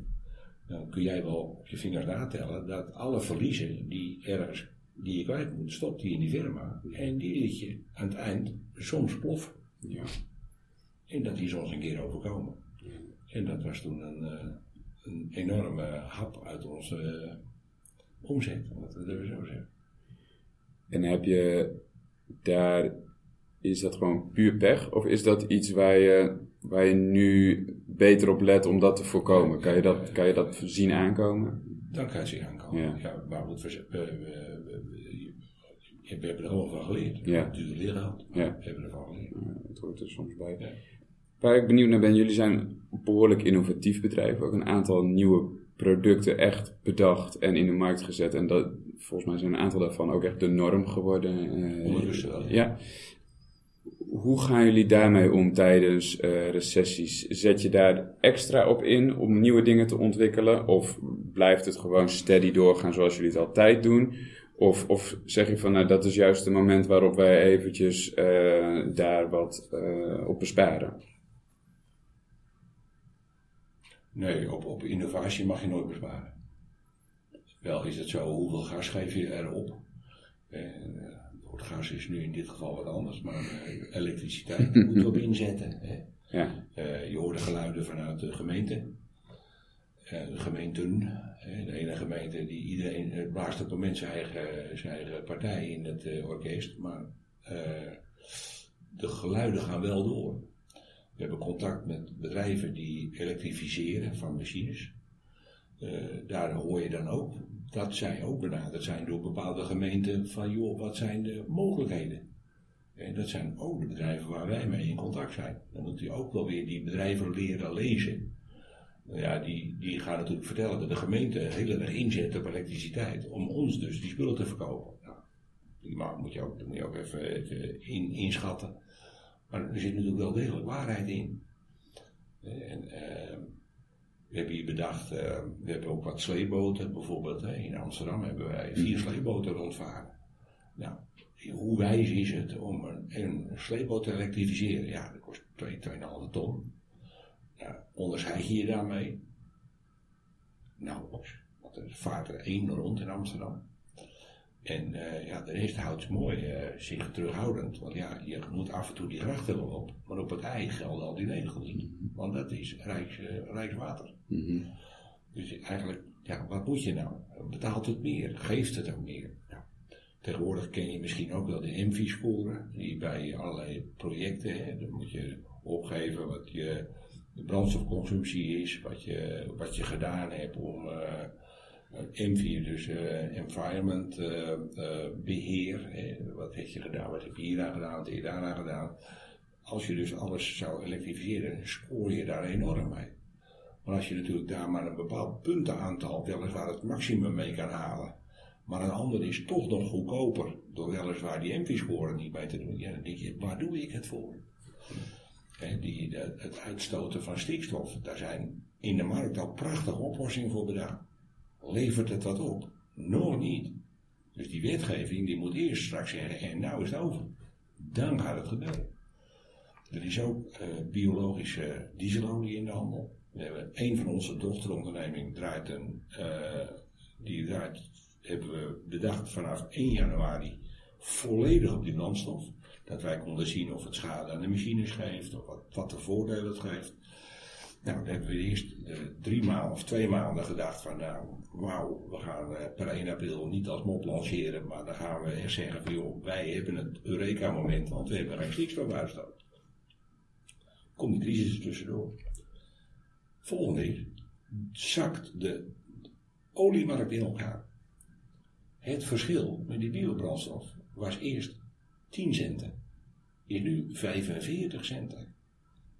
Dan kun jij wel op je vingers natellen dat alle verliezen die ergens die je kwijt moet, stopt die in die firma. En die liet je aan het eind soms ploffen. Ja. En dat is ons een keer overkomen. En dat was toen een, uh, een enorme hap uit onze uh, omzet, om het zo zeggen. En heb je daar, is dat gewoon puur pech? Of is dat iets waar je, waar je nu beter op let om dat te voorkomen? Kan je dat, kan je dat zien aankomen? Dan kan je het zien aankomen. Ja. ja maar we, we, we, hebben er gewoon van geleerd. Ja. Duur leraar. Ja. We hebben ervan geleerd. Ja, dat hoort er soms bij. Ja. Waar ik benieuwd naar ben, jullie zijn een behoorlijk innovatief bedrijf. Ook een aantal nieuwe producten echt bedacht en in de markt gezet. En dat, volgens mij zijn een aantal daarvan ook echt de norm geworden. Uh, wel. Ja. Hoe gaan jullie daarmee om tijdens uh, recessies? Zet je daar extra op in om nieuwe dingen te ontwikkelen? Of blijft het gewoon steady doorgaan zoals jullie het altijd doen? Of, of zeg je van nou dat is juist het moment waarop wij eventjes uh, daar wat op besparen? Nee, op, op innovatie mag je nooit besparen. Wel is het zo, hoeveel gas geef je erop? En, uh, het gas is nu in dit geval wat anders, maar uh, elektriciteit moet je op inzetten. Hè? Ja. Uh, je hoort de geluiden vanuit de gemeente. de gemeenten, de ene gemeente die iedereen blaast op een mens zijn eigen, zijn eigen partij in het orkest, maar de geluiden gaan wel door. We hebben contact met bedrijven die elektrificeren van machines. Uh, daar hoor je dan ook dat zij ook benaderd zijn door bepaalde gemeenten van joh, wat zijn de mogelijkheden? En dat zijn ook de bedrijven waar wij mee in contact zijn. Dan moet je ook wel weer die bedrijven leren lezen. Nou ja, die, die gaan natuurlijk vertellen dat de gemeente heel erg inzet op elektriciteit om ons dus die spullen te verkopen. Nou, moet je ook, moet je ook even, even in, inschatten. Maar er zit natuurlijk wel degelijk waarheid in. En, uh, we hebben hier bedacht, uh, we hebben ook wat sleeboten. Bijvoorbeeld in Amsterdam hebben wij vier sleeboten rondvaren. Nou, hoe wijs is het om een, een sleepboot te elektrificeren? Ja, dat kost 2, 2,5 ton. Ja, onderscheid je je daarmee? Nauwelijks. Want er vaart er één rond in Amsterdam. En uh, ja, de rest houdt mooi uh, zich terughoudend. Want ja, je moet af en toe die grachten wel op. Maar op het ei gelden al die regels niet. Want dat is Rijks, uh, Rijkswater. Mm Dus eigenlijk, ja, wat moet je nou? Betaalt het meer? Geeft het ook meer? Ja. Tegenwoordig ken je misschien ook wel de ENVI-score. Die bij allerlei projecten, hè, dan moet je opgeven wat je de brandstofconsumptie is. Wat je, wat je gedaan hebt om M4, dus uh, environment uh, uh, beheer. wat heb je gedaan? Wat heb je hieraan gedaan? Wat heb je daarna gedaan? Als je dus alles zou elektrificeren, scoor je daar enorm mee. Maar als je natuurlijk daar maar een bepaald puntenaantal, weliswaar het maximum mee kan halen, maar een ander is toch nog goedkoper door weliswaar die MV-score niet bij te doen, ja, dan denk je, waar doe ik het voor? die, de, het uitstoten van stikstof, daar zijn in de markt al prachtige oplossingen voor bedacht. Levert het wat op? Nog niet. Dus die wetgeving die moet eerst straks zeggen, en nou is het over. Dan gaat het gebeuren. Er is ook uh, biologische dieselolie in de handel. We hebben een van onze dochterondernemingen draait een, uh, die draait, hebben we bedacht vanaf 1 januari volledig op die brandstof. Dat wij konden zien of het schade aan de machines geeft, of wat, wat de voordelen het geeft. Nou, dan hebben we eerst drie maanden of twee maanden gedacht van, nou, wauw, we gaan uh, per 1 april niet als mop lanceren, maar dan gaan we echt zeggen van, joh, wij hebben het Eureka-moment, want we hebben geen stikstofuitstoot. Komt die crisis er tussendoor. Volgende is, zakt de oliemarkt in elkaar. Het verschil met die biobrandstof was eerst 10 centen, is nu 45 centen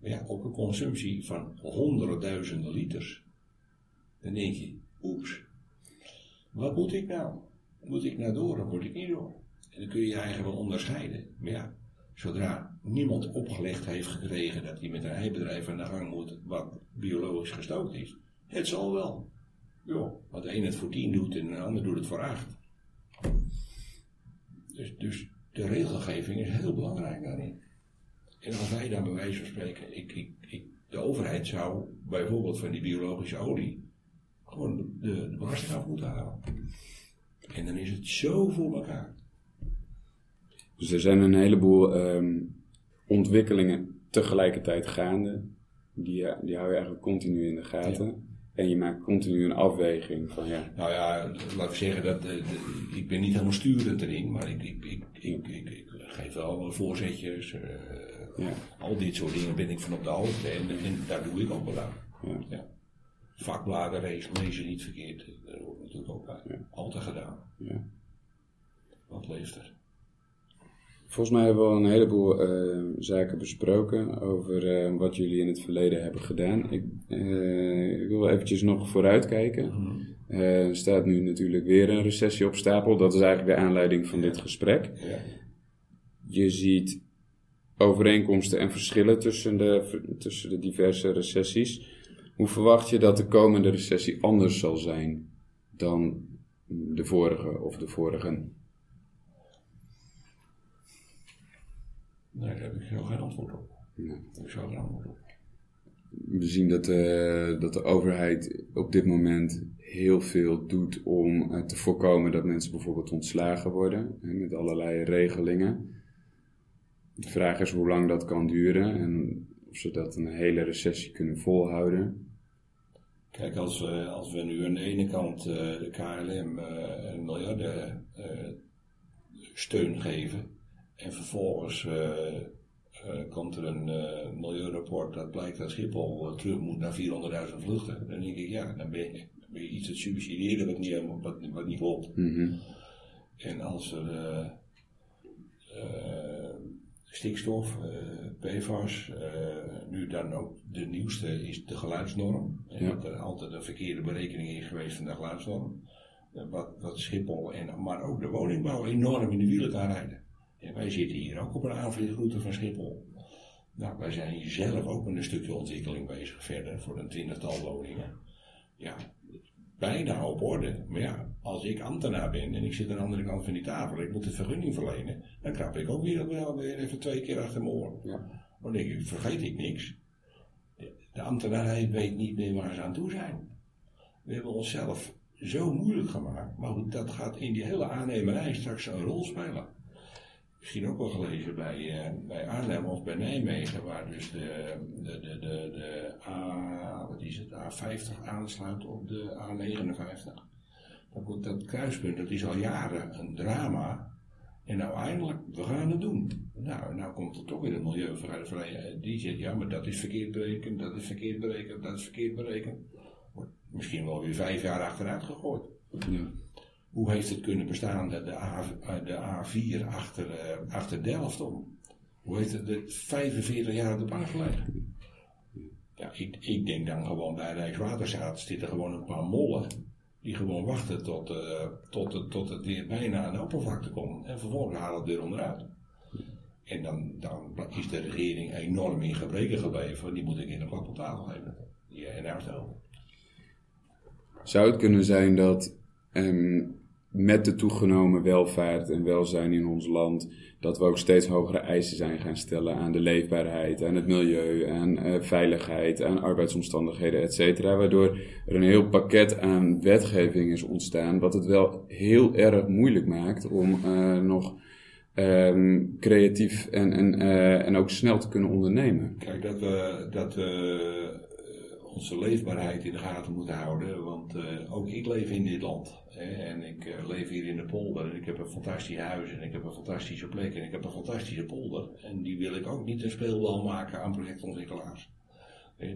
ja, op een consumptie van honderdduizenden liters. Dan denk je, oeps, wat moet ik nou? moet ik naar door of moet ik niet door? En dan kun je je eigen wel onderscheiden. Maar ja, zodra niemand opgelegd heeft gekregen dat hij met een eibedrijf aan de gang moet wat biologisch gestookt is, het zal wel. Ja, wat de een het voor tien doet en de ander doet het voor acht. Dus, dus de regelgeving is heel belangrijk daarin. En als wij dan bij wijze van spreken, ik, ik, ik, de overheid zou bijvoorbeeld van die biologische olie gewoon de, de belasting af moeten halen. En dan is het zo voor elkaar. Dus er zijn een heleboel ehm, ontwikkelingen tegelijkertijd gaande. Die, die hou je eigenlijk continu in de gaten. En je maakt continu een afweging van ja. Nou ja, laat ik zeggen dat uh, ik ben niet helemaal sturend erin, maar ik, ik, ik, ik, ik geef wel voorzetjes. Uh, ja. Al dit soort dingen ben ik van op de hoogte en, en daar doe ik ook wel aan. Ja. Vakbladen lezen niet verkeerd, dat hoort natuurlijk ook bij. Altijd gedaan. Wat leeft er? Volgens mij hebben we al een heleboel uh, zaken besproken over uh, wat jullie in het verleden hebben gedaan. Ik, uh, ik wil eventjes nog vooruitkijken. Mm er staat nu natuurlijk weer een recessie op stapel. Dat is eigenlijk de aanleiding van dit gesprek. Je ziet overeenkomsten en verschillen tussen de, tussen de diverse recessies. Hoe verwacht je dat de komende recessie anders zal zijn dan de vorige of de vorigen? Nee, daar heb ik zo geen antwoord op. Nee. Ik zo geen antwoord op. We zien dat, uh, dat de overheid op dit moment heel veel doet om uh, te voorkomen dat mensen bijvoorbeeld ontslagen worden. Hè, met allerlei regelingen. De vraag is hoe lang dat kan duren en of ze dat een hele recessie kunnen volhouden. Kijk, als we, als we nu aan de ene kant uh, de KLM een miljarden steun geven en vervolgens uh, komt er een uh, milieurapport dat blijkt dat Schiphol terug moet naar 400.000 vluchten. Dan denk ik, ja, dan ben je, dan ben je iets te subsidiëren wat niet, wat, wat niet klopt. Mm -hmm. En als er stikstof, PFAS, nu dan ook de nieuwste is de geluidsnorm. Ja. Dat er altijd een verkeerde berekening is geweest van de geluidsnorm. wat, wat Schiphol en maar ook de woningbouw enorm in de wielen kan rijden. Ja, wij zitten hier ook op een aanvliegroute van Schiphol. Nou, wij zijn hier zelf ook met een stukje ontwikkeling bezig verder voor een twintigtal woningen. Ja, bijna op orde. Maar ja, als ik ambtenaar ben en ik zit aan de andere kant van die tafel, ik moet de vergunning verlenen, dan krap ik ook weer, wel weer even twee keer achter mijn oor. Ja. Dan denk ik, vergeet ik niks. De, de ambtenarij weet niet meer waar ze aan toe zijn. We hebben onszelf zo moeilijk gemaakt, maar dat gaat in die hele aannemerij straks een rol spelen misschien ook wel gelezen bij, uh, bij Arnhem of bij Nijmegen, waar dus de, de, de, de, A, wat is het, A50 aansluit op de A59. Dat, dat kruispunt, dat is al jaren een drama. En nou eindelijk, we gaan het doen. Nou, nou komt er toch weer een milieuvrij. Die zegt, ja, maar dat is verkeerd berekend, dat is verkeerd berekend, dat is verkeerd berekend. Wordt misschien wel weer vijf jaar achteruit gegooid. Ja. Hoe heeft het kunnen bestaan, de, de, A, de A4 achter, uh, achter Delft om? Hoe heeft het, het 45 jaar op de? Ja, ik, ik denk dan gewoon bij Rijkswaterstaat zitten gewoon een paar mollen die gewoon wachten tot, uh, tot, het, tot het weer bijna aan de oppervlakte komt. En vervolgens halen het er onderuit. En dan, dan is de regering enorm in gebreken gebleven. Die moet ik in een klap op tafel hebben. Die en daar Zou het kunnen zijn dat um, met de toegenomen welvaart en welzijn in ons land, dat we ook steeds hogere eisen zijn gaan stellen aan de leefbaarheid, aan het milieu, aan uh, veiligheid, aan arbeidsomstandigheden, et cetera. Waardoor er een heel pakket aan wetgeving is ontstaan, wat het wel heel erg moeilijk maakt om uh, nog um, creatief en, en, uh, en ook snel te kunnen ondernemen. Kijk, dat we, dat we onze leefbaarheid in de gaten moeten houden, want ook ik leef in dit land. En ik uh, leef hier in de polder en ik heb een fantastisch huis en ik heb een fantastische plek en ik heb een fantastische polder. En die wil ik ook niet een speelbal maken aan projectontwikkelaars.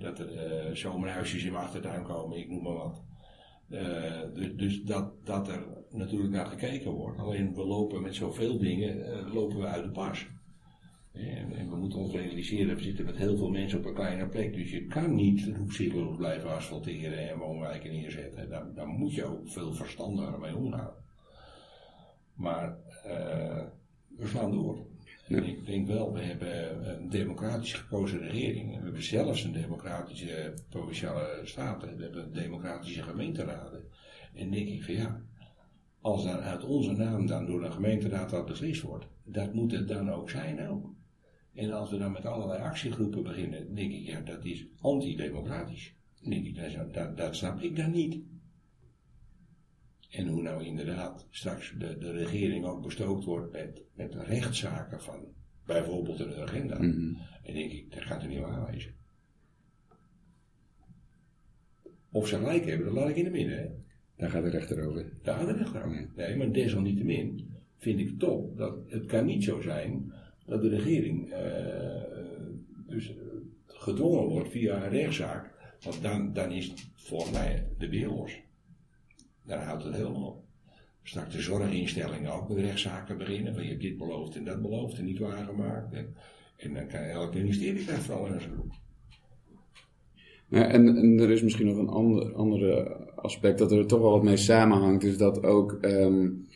dat er uh, zomerhuisjes in mijn achtertuin komen, ik noem maar wat. Dus, dus dat, dat er natuurlijk naar gekeken wordt. Alleen we lopen met zoveel dingen, lopen we uit de pas. En, we moeten ons realiseren, we zitten met heel veel mensen op een kleine plek, dus je kan niet roepzieloos blijven asfalteren en woonwijken neerzetten. Daar, daar moet je ook veel verstandiger mee omgaan. Maar we slaan door. En ik denk wel, we hebben een democratisch gekozen regering. We hebben zelfs een democratische provinciale staten. We hebben democratische gemeenteraden. En denk ik van ja, als daar uit onze naam dan door een gemeenteraad dat beslist wordt, dat moet het dan ook zijn ook. En als we dan met allerlei actiegroepen beginnen, denk ik, ja, dat is antidemocratisch. Denk ik, dat, dat, dat snap ik dan niet. En hoe nou inderdaad straks de, de regering ook bestookt wordt met, met rechtszaken van bijvoorbeeld een agenda. Mm En denk ik, dat gaat er niet aanwijzen. Of ze gelijk hebben, dat laat ik in de midden. Hè. Daar gaat de rechter over. Daar gaat de rechter over. Nee, maar desalniettemin vind ik toch dat het kan niet zo zijn dat de regering uh, dus gedwongen wordt via een rechtszaak. Want dan, dan is volgens mij de los. Daar houdt het helemaal op. Straks de zorginstellingen ook met rechtszaken beginnen. Van je hebt dit beloofd en dat beloofd en niet waargemaakt. En, en dan kan elk ministerie vooral in zijn broek. Ja, en, en, er is misschien nog een ander andere aspect dat er toch wel wat mee samenhangt. Is dat ook um,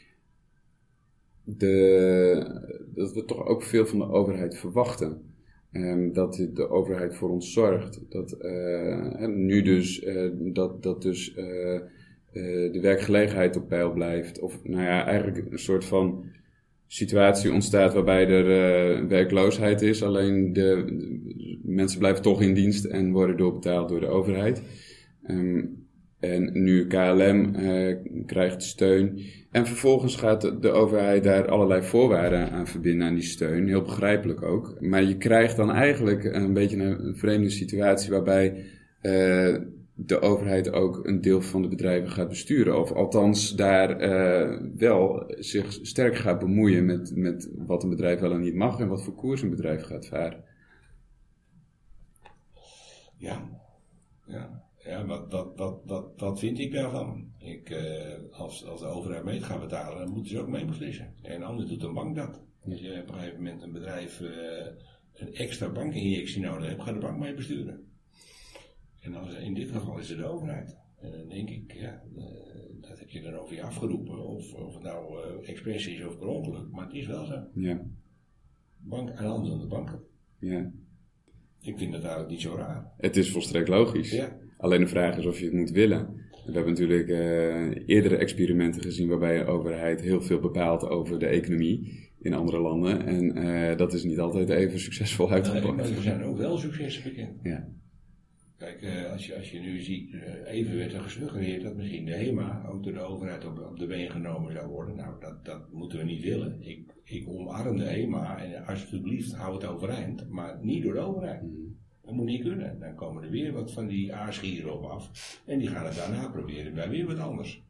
de, dat we toch ook veel van de overheid verwachten. Um, dat de overheid voor ons zorgt. Dat uh, nu dus, uh, dat, dat dus uh, de werkgelegenheid op peil blijft. Of nou ja, eigenlijk een soort van situatie ontstaat waarbij er werkloosheid is. Alleen de, mensen blijven toch in dienst en worden doorbetaald door de overheid. Um, en nu KLM uh, krijgt steun. En vervolgens gaat de, overheid daar allerlei voorwaarden aan verbinden aan die steun. Heel begrijpelijk ook. Maar je krijgt dan eigenlijk een beetje een, vreemde situatie waarbij uh, de overheid ook een deel van de bedrijven gaat besturen. Of althans daar uh, wel zich sterk gaat bemoeien met, met wat een bedrijf wel en niet mag en wat voor koers een bedrijf gaat varen. Ja, ja. Ja, dat, dat, dat, dat, dat vind ik daarvan. Ik, uh, als, als de overheid mee gaat betalen, dan moeten ze ook mee beslissen. En anders doet een bank dat. Als je op een gegeven moment een bedrijf uh, een extra bankinjectie nodig hebt, gaat de bank mee besturen. En als, in dit geval is het de overheid. En dan denk ik, ja, uh, dat heb je dan over je afgeroepen. Of, of het nou expressie is of per ongeluk. Maar het is wel zo. Ja. Bank aan handen van de banken. Ja. Ik vind dat eigenlijk niet zo raar. Het is volstrekt logisch. Ja. Alleen de vraag is of je het moet willen. We hebben natuurlijk uh, eerdere experimenten gezien waarbij de overheid heel veel bepaalt over de economie in andere landen. En uh, dat is niet altijd even succesvol uitgepakt. Nee, maar er zijn ook wel successen bekend. Ja. Kijk, uh, als, je, als je nu ziet, even werd er gesuggereerd dat misschien de HEMA ook door de overheid op, op de been genomen zou worden. Nou, dat, dat moeten we niet willen. Ik, ik omarm de HEMA en alsjeblieft hou het overeind, maar niet door de overheid. Mm. Dat moet niet kunnen. Dan komen er weer wat van die aarschieren op af. En die gaan het daarna proberen bij weer wat anders.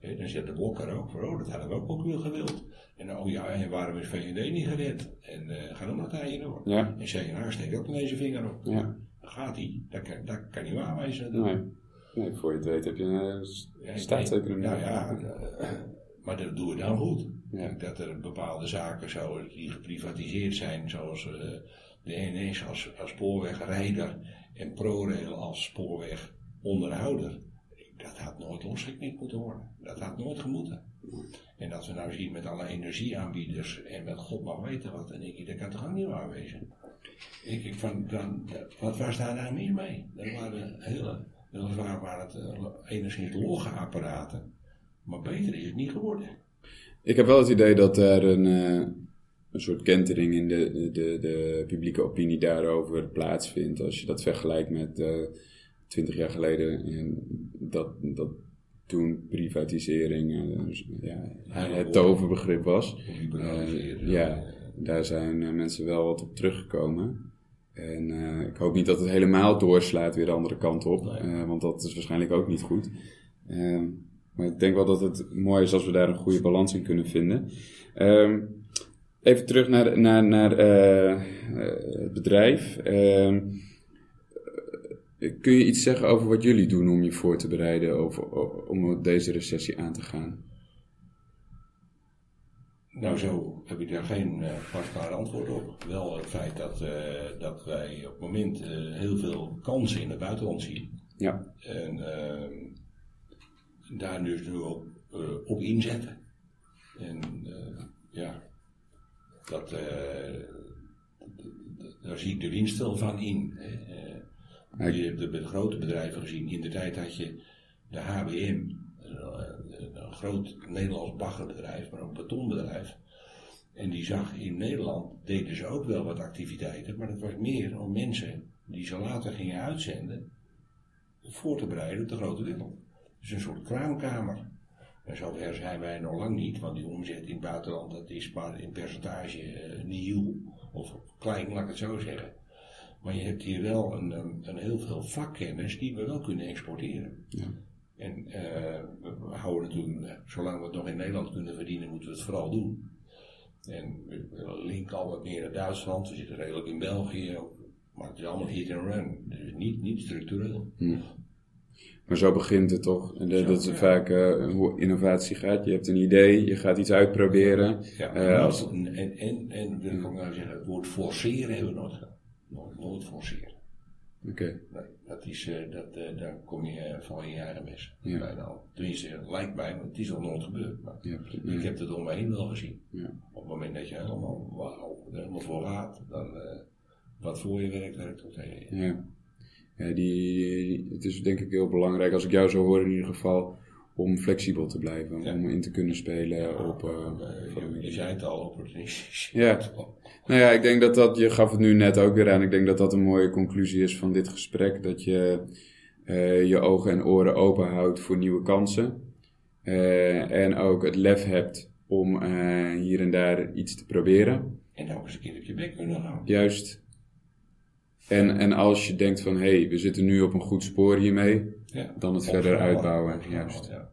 dan zet de blok er ook voor, oh, dat hadden we ook, ook wel gewild. En oh ja, en waarom is VVD niet gered? En uh, ga nog een tijdje door. Ja. En CNA steekt ook deze vinger op. Ja. Dan gaat hij, dat kan, dat kan niet waarwijzen. Nee. nee, voor je het weet heb je een uh, staatseconomie. Nou ja, uh, maar dat doen we dan goed. Ja. Dat er bepaalde zaken zouden die geprivatiseerd zijn, zoals uh, de als, als spoorwegrijder en ProRail als spoorwegonderhouder. Dat had nooit losgeknipt moeten worden. Dat had nooit gemoeten. En dat we nou zien met alle energieaanbieders en met God mag weten wat, denk ik, dat kan toch ook niet waar wezen. Denk ik van, dan, wat was daar nou mis mee? Dat waren hele, weliswaar waren het uh, enigszins logge apparaten, maar beter is het niet geworden. Ik heb wel het idee dat er een, uh, een soort kentering in de, de, de, de, publieke opinie daarover plaatsvindt. Als je dat vergelijkt met uh, twintig jaar geleden. En dat, dat toen privatisering uh, ja, het toverbegrip was. Uh, ja, daar zijn mensen wel wat op teruggekomen. En ik hoop niet dat het helemaal doorslaat weer de andere kant op. want dat is waarschijnlijk ook niet goed. Ehm, maar ik denk wel dat het mooi is als we daar een goede balans in kunnen vinden. Ehm, Even terug naar, naar, naar uh, het bedrijf. Uh, kun je iets zeggen over wat jullie doen om je voor te bereiden over, om deze recessie aan te gaan? Nou, zo heb ik daar geen uh, antwoord op. Wel het feit dat, uh, dat wij op het moment uh, heel veel kansen in het buitenland zien. Ja. En daar dus nu op, op inzetten. En ja, dat, uh, daar zie ik de winst wel van in. Hè. je hebt de, grote bedrijven gezien. In de tijd had je de HBM, een groot Nederlands baggerbedrijf, maar ook betonbedrijf. En die zag in Nederland, deden ze ook wel wat activiteiten, maar dat was meer om mensen die ze later gingen uitzenden, voor te bereiden op de grote wereld. Dus een soort kraamkamer. En zover zijn wij nog lang niet, want die omzet in het buitenland dat is maar in percentage uh, nieuw, of klein, laat ik het zo zeggen. Maar je hebt hier wel een, een, heel veel vakkennis die we wel kunnen exporteren. Ja. En uh, we houden natuurlijk, zolang we het nog in Nederland kunnen verdienen, moeten we het vooral doen. En we linken al wat meer naar Duitsland, we zitten redelijk in België, maar het is allemaal hit and run, dus niet, niet structureel. Hm. Maar zo begint het toch. En dat is vaak uh, hoe innovatie gaat. Je hebt een idee, je gaat iets uitproberen. Ja, uh, als... en, en, en wil ik ook nou zeggen, het woord forceren hebben we nooit gedaan. Nooit, forceren. Oké. Okay. dat is, uh, dat, daar kom je van je eigen mes. Ja. Bijna al. Tenminste, lijkt mij, want het is al nooit gebeurd. Maar ja, ik heb het om me heen wel gezien. Ja. Op het moment dat je helemaal, wauw, helemaal voor gaat, dan wat voor je werkt, werkt ook tegen je. Ja ja, die, het is denk ik heel belangrijk, als ik jou zo hoor in ieder geval, om flexibel te blijven. Om in te kunnen spelen op... Uh, je, zei het al, opportunistisch. Ja. Nou ja, ik denk dat dat, je gaf het nu net ook weer aan, ik denk dat dat een mooie conclusie is van dit gesprek. Dat je uh, je ogen en oren open houdt voor nieuwe kansen. Uh, en ook het lef hebt om hier en daar iets te proberen. En ook eens een keer op je bek kunnen gaan. Juist. En, en als je denkt van, hé, hey, we zitten nu op een goed spoor hiermee, ja. dan het verder uitbouwen. Juist. Ja.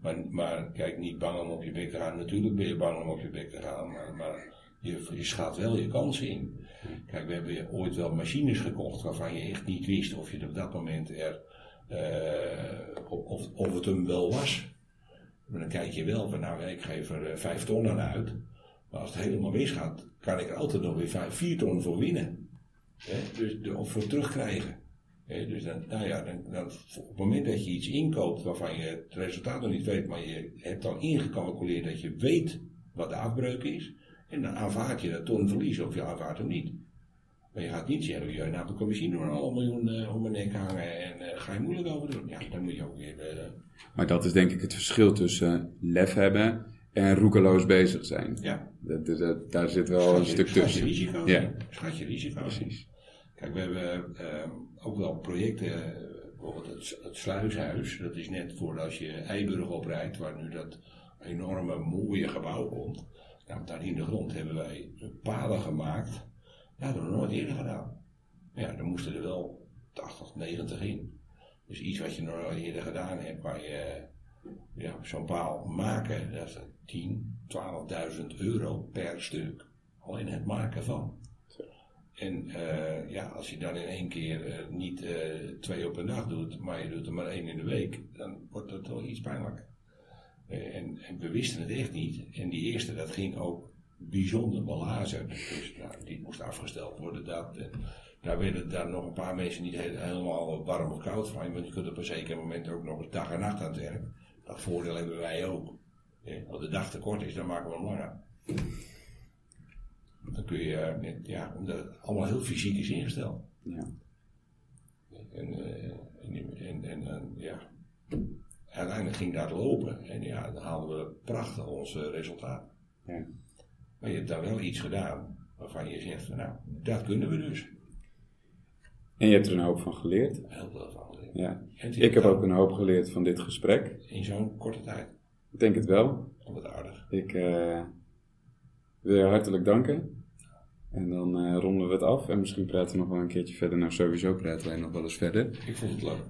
Maar, maar kijk, niet bang om op je bek te gaan. Natuurlijk ben je bang om op je bek te gaan, maar, maar je, je wel je kansen in. Kijk, we hebben ooit wel machines gekocht waarvan je echt niet wist of je op dat moment er, uh, of, of het hem wel was. Maar dan kijk je wel van, nou, ik geef er uh, vijf ton aan uit. Maar als het helemaal misgaat, kan ik er altijd nog weer vijf, vier ton voor winnen dus de, of voor terugkrijgen. dus dan, nou ja, dan, op het moment dat je iets inkoopt waarvan je het resultaat nog niet weet, maar je hebt dan ingecalculeerd dat je weet wat de afbreuk is, en dan aanvaard je dat ton verlies of je aanvaardt hem niet. Maar je gaat niet zeggen, nou heb ik een machine door een miljoen uh, om mijn nek hangen en uh, ga je moeilijk over doen. Ja, dan moet je ook weer... Uh, maar dat is denk ik het verschil tussen lef hebben en roekeloos bezig zijn. Ja. Dat, dat, daar zit wel een stuk tussen. Risico ja. Schat je risico. Precies. Kijk, we hebben uh, ook wel projecten, bijvoorbeeld het, het, Sluishuis, dat is net voor als je Eiburg oprijdt, waar nu dat enorme mooie gebouw komt. Nou, daar in de grond hebben wij paden gemaakt. Dat hadden we nooit eerder gedaan. Ja, dan moesten er wel 80, 90 in. Dus iets wat je nog eerder gedaan hebt, waar je ja, zo'n paal maken, dat 10, 12.000 euro per stuk. Alleen het maken van. En uh, ja, als je dan in één keer uh, niet uh, twee op een dag doet, maar je doet er maar één in de week, dan wordt het wel iets pijnlijk. En, en, we wisten het echt niet. En die eerste, dat ging ook bijzonder belazen. Dus nou, die moest afgesteld worden. Dat, en daar werden daar nog een paar mensen niet helemaal warm of koud van. Want je kunt op een zeker moment ook nog eens dag en nacht aan het werk. Dat voordeel hebben wij ook. Als de dag te kort is, dan maken we hem langer. Dan kun je, eh, ja, omdat het allemaal heel fysiek is ingesteld. Ja. En, en, en, en, ja, uiteindelijk ging dat lopen. En ja, dan haalden we prachtig onze resultaat. Ja. Maar je hebt daar wel iets gedaan waarvan je zegt, nou, dat kunnen we dus. En je hebt er een hoop van geleerd. Heel veel van geleerd. Ja. Ik heb ook een hoop geleerd van dit gesprek. In zo'n korte tijd? Ik denk het wel. Wat aardig. Ik uh, wil je hartelijk danken. En dan uh, ronden we het af. En misschien praten we nog wel een keertje verder. Nou, sowieso praten wij nog wel eens verder. Ik vond het leuk.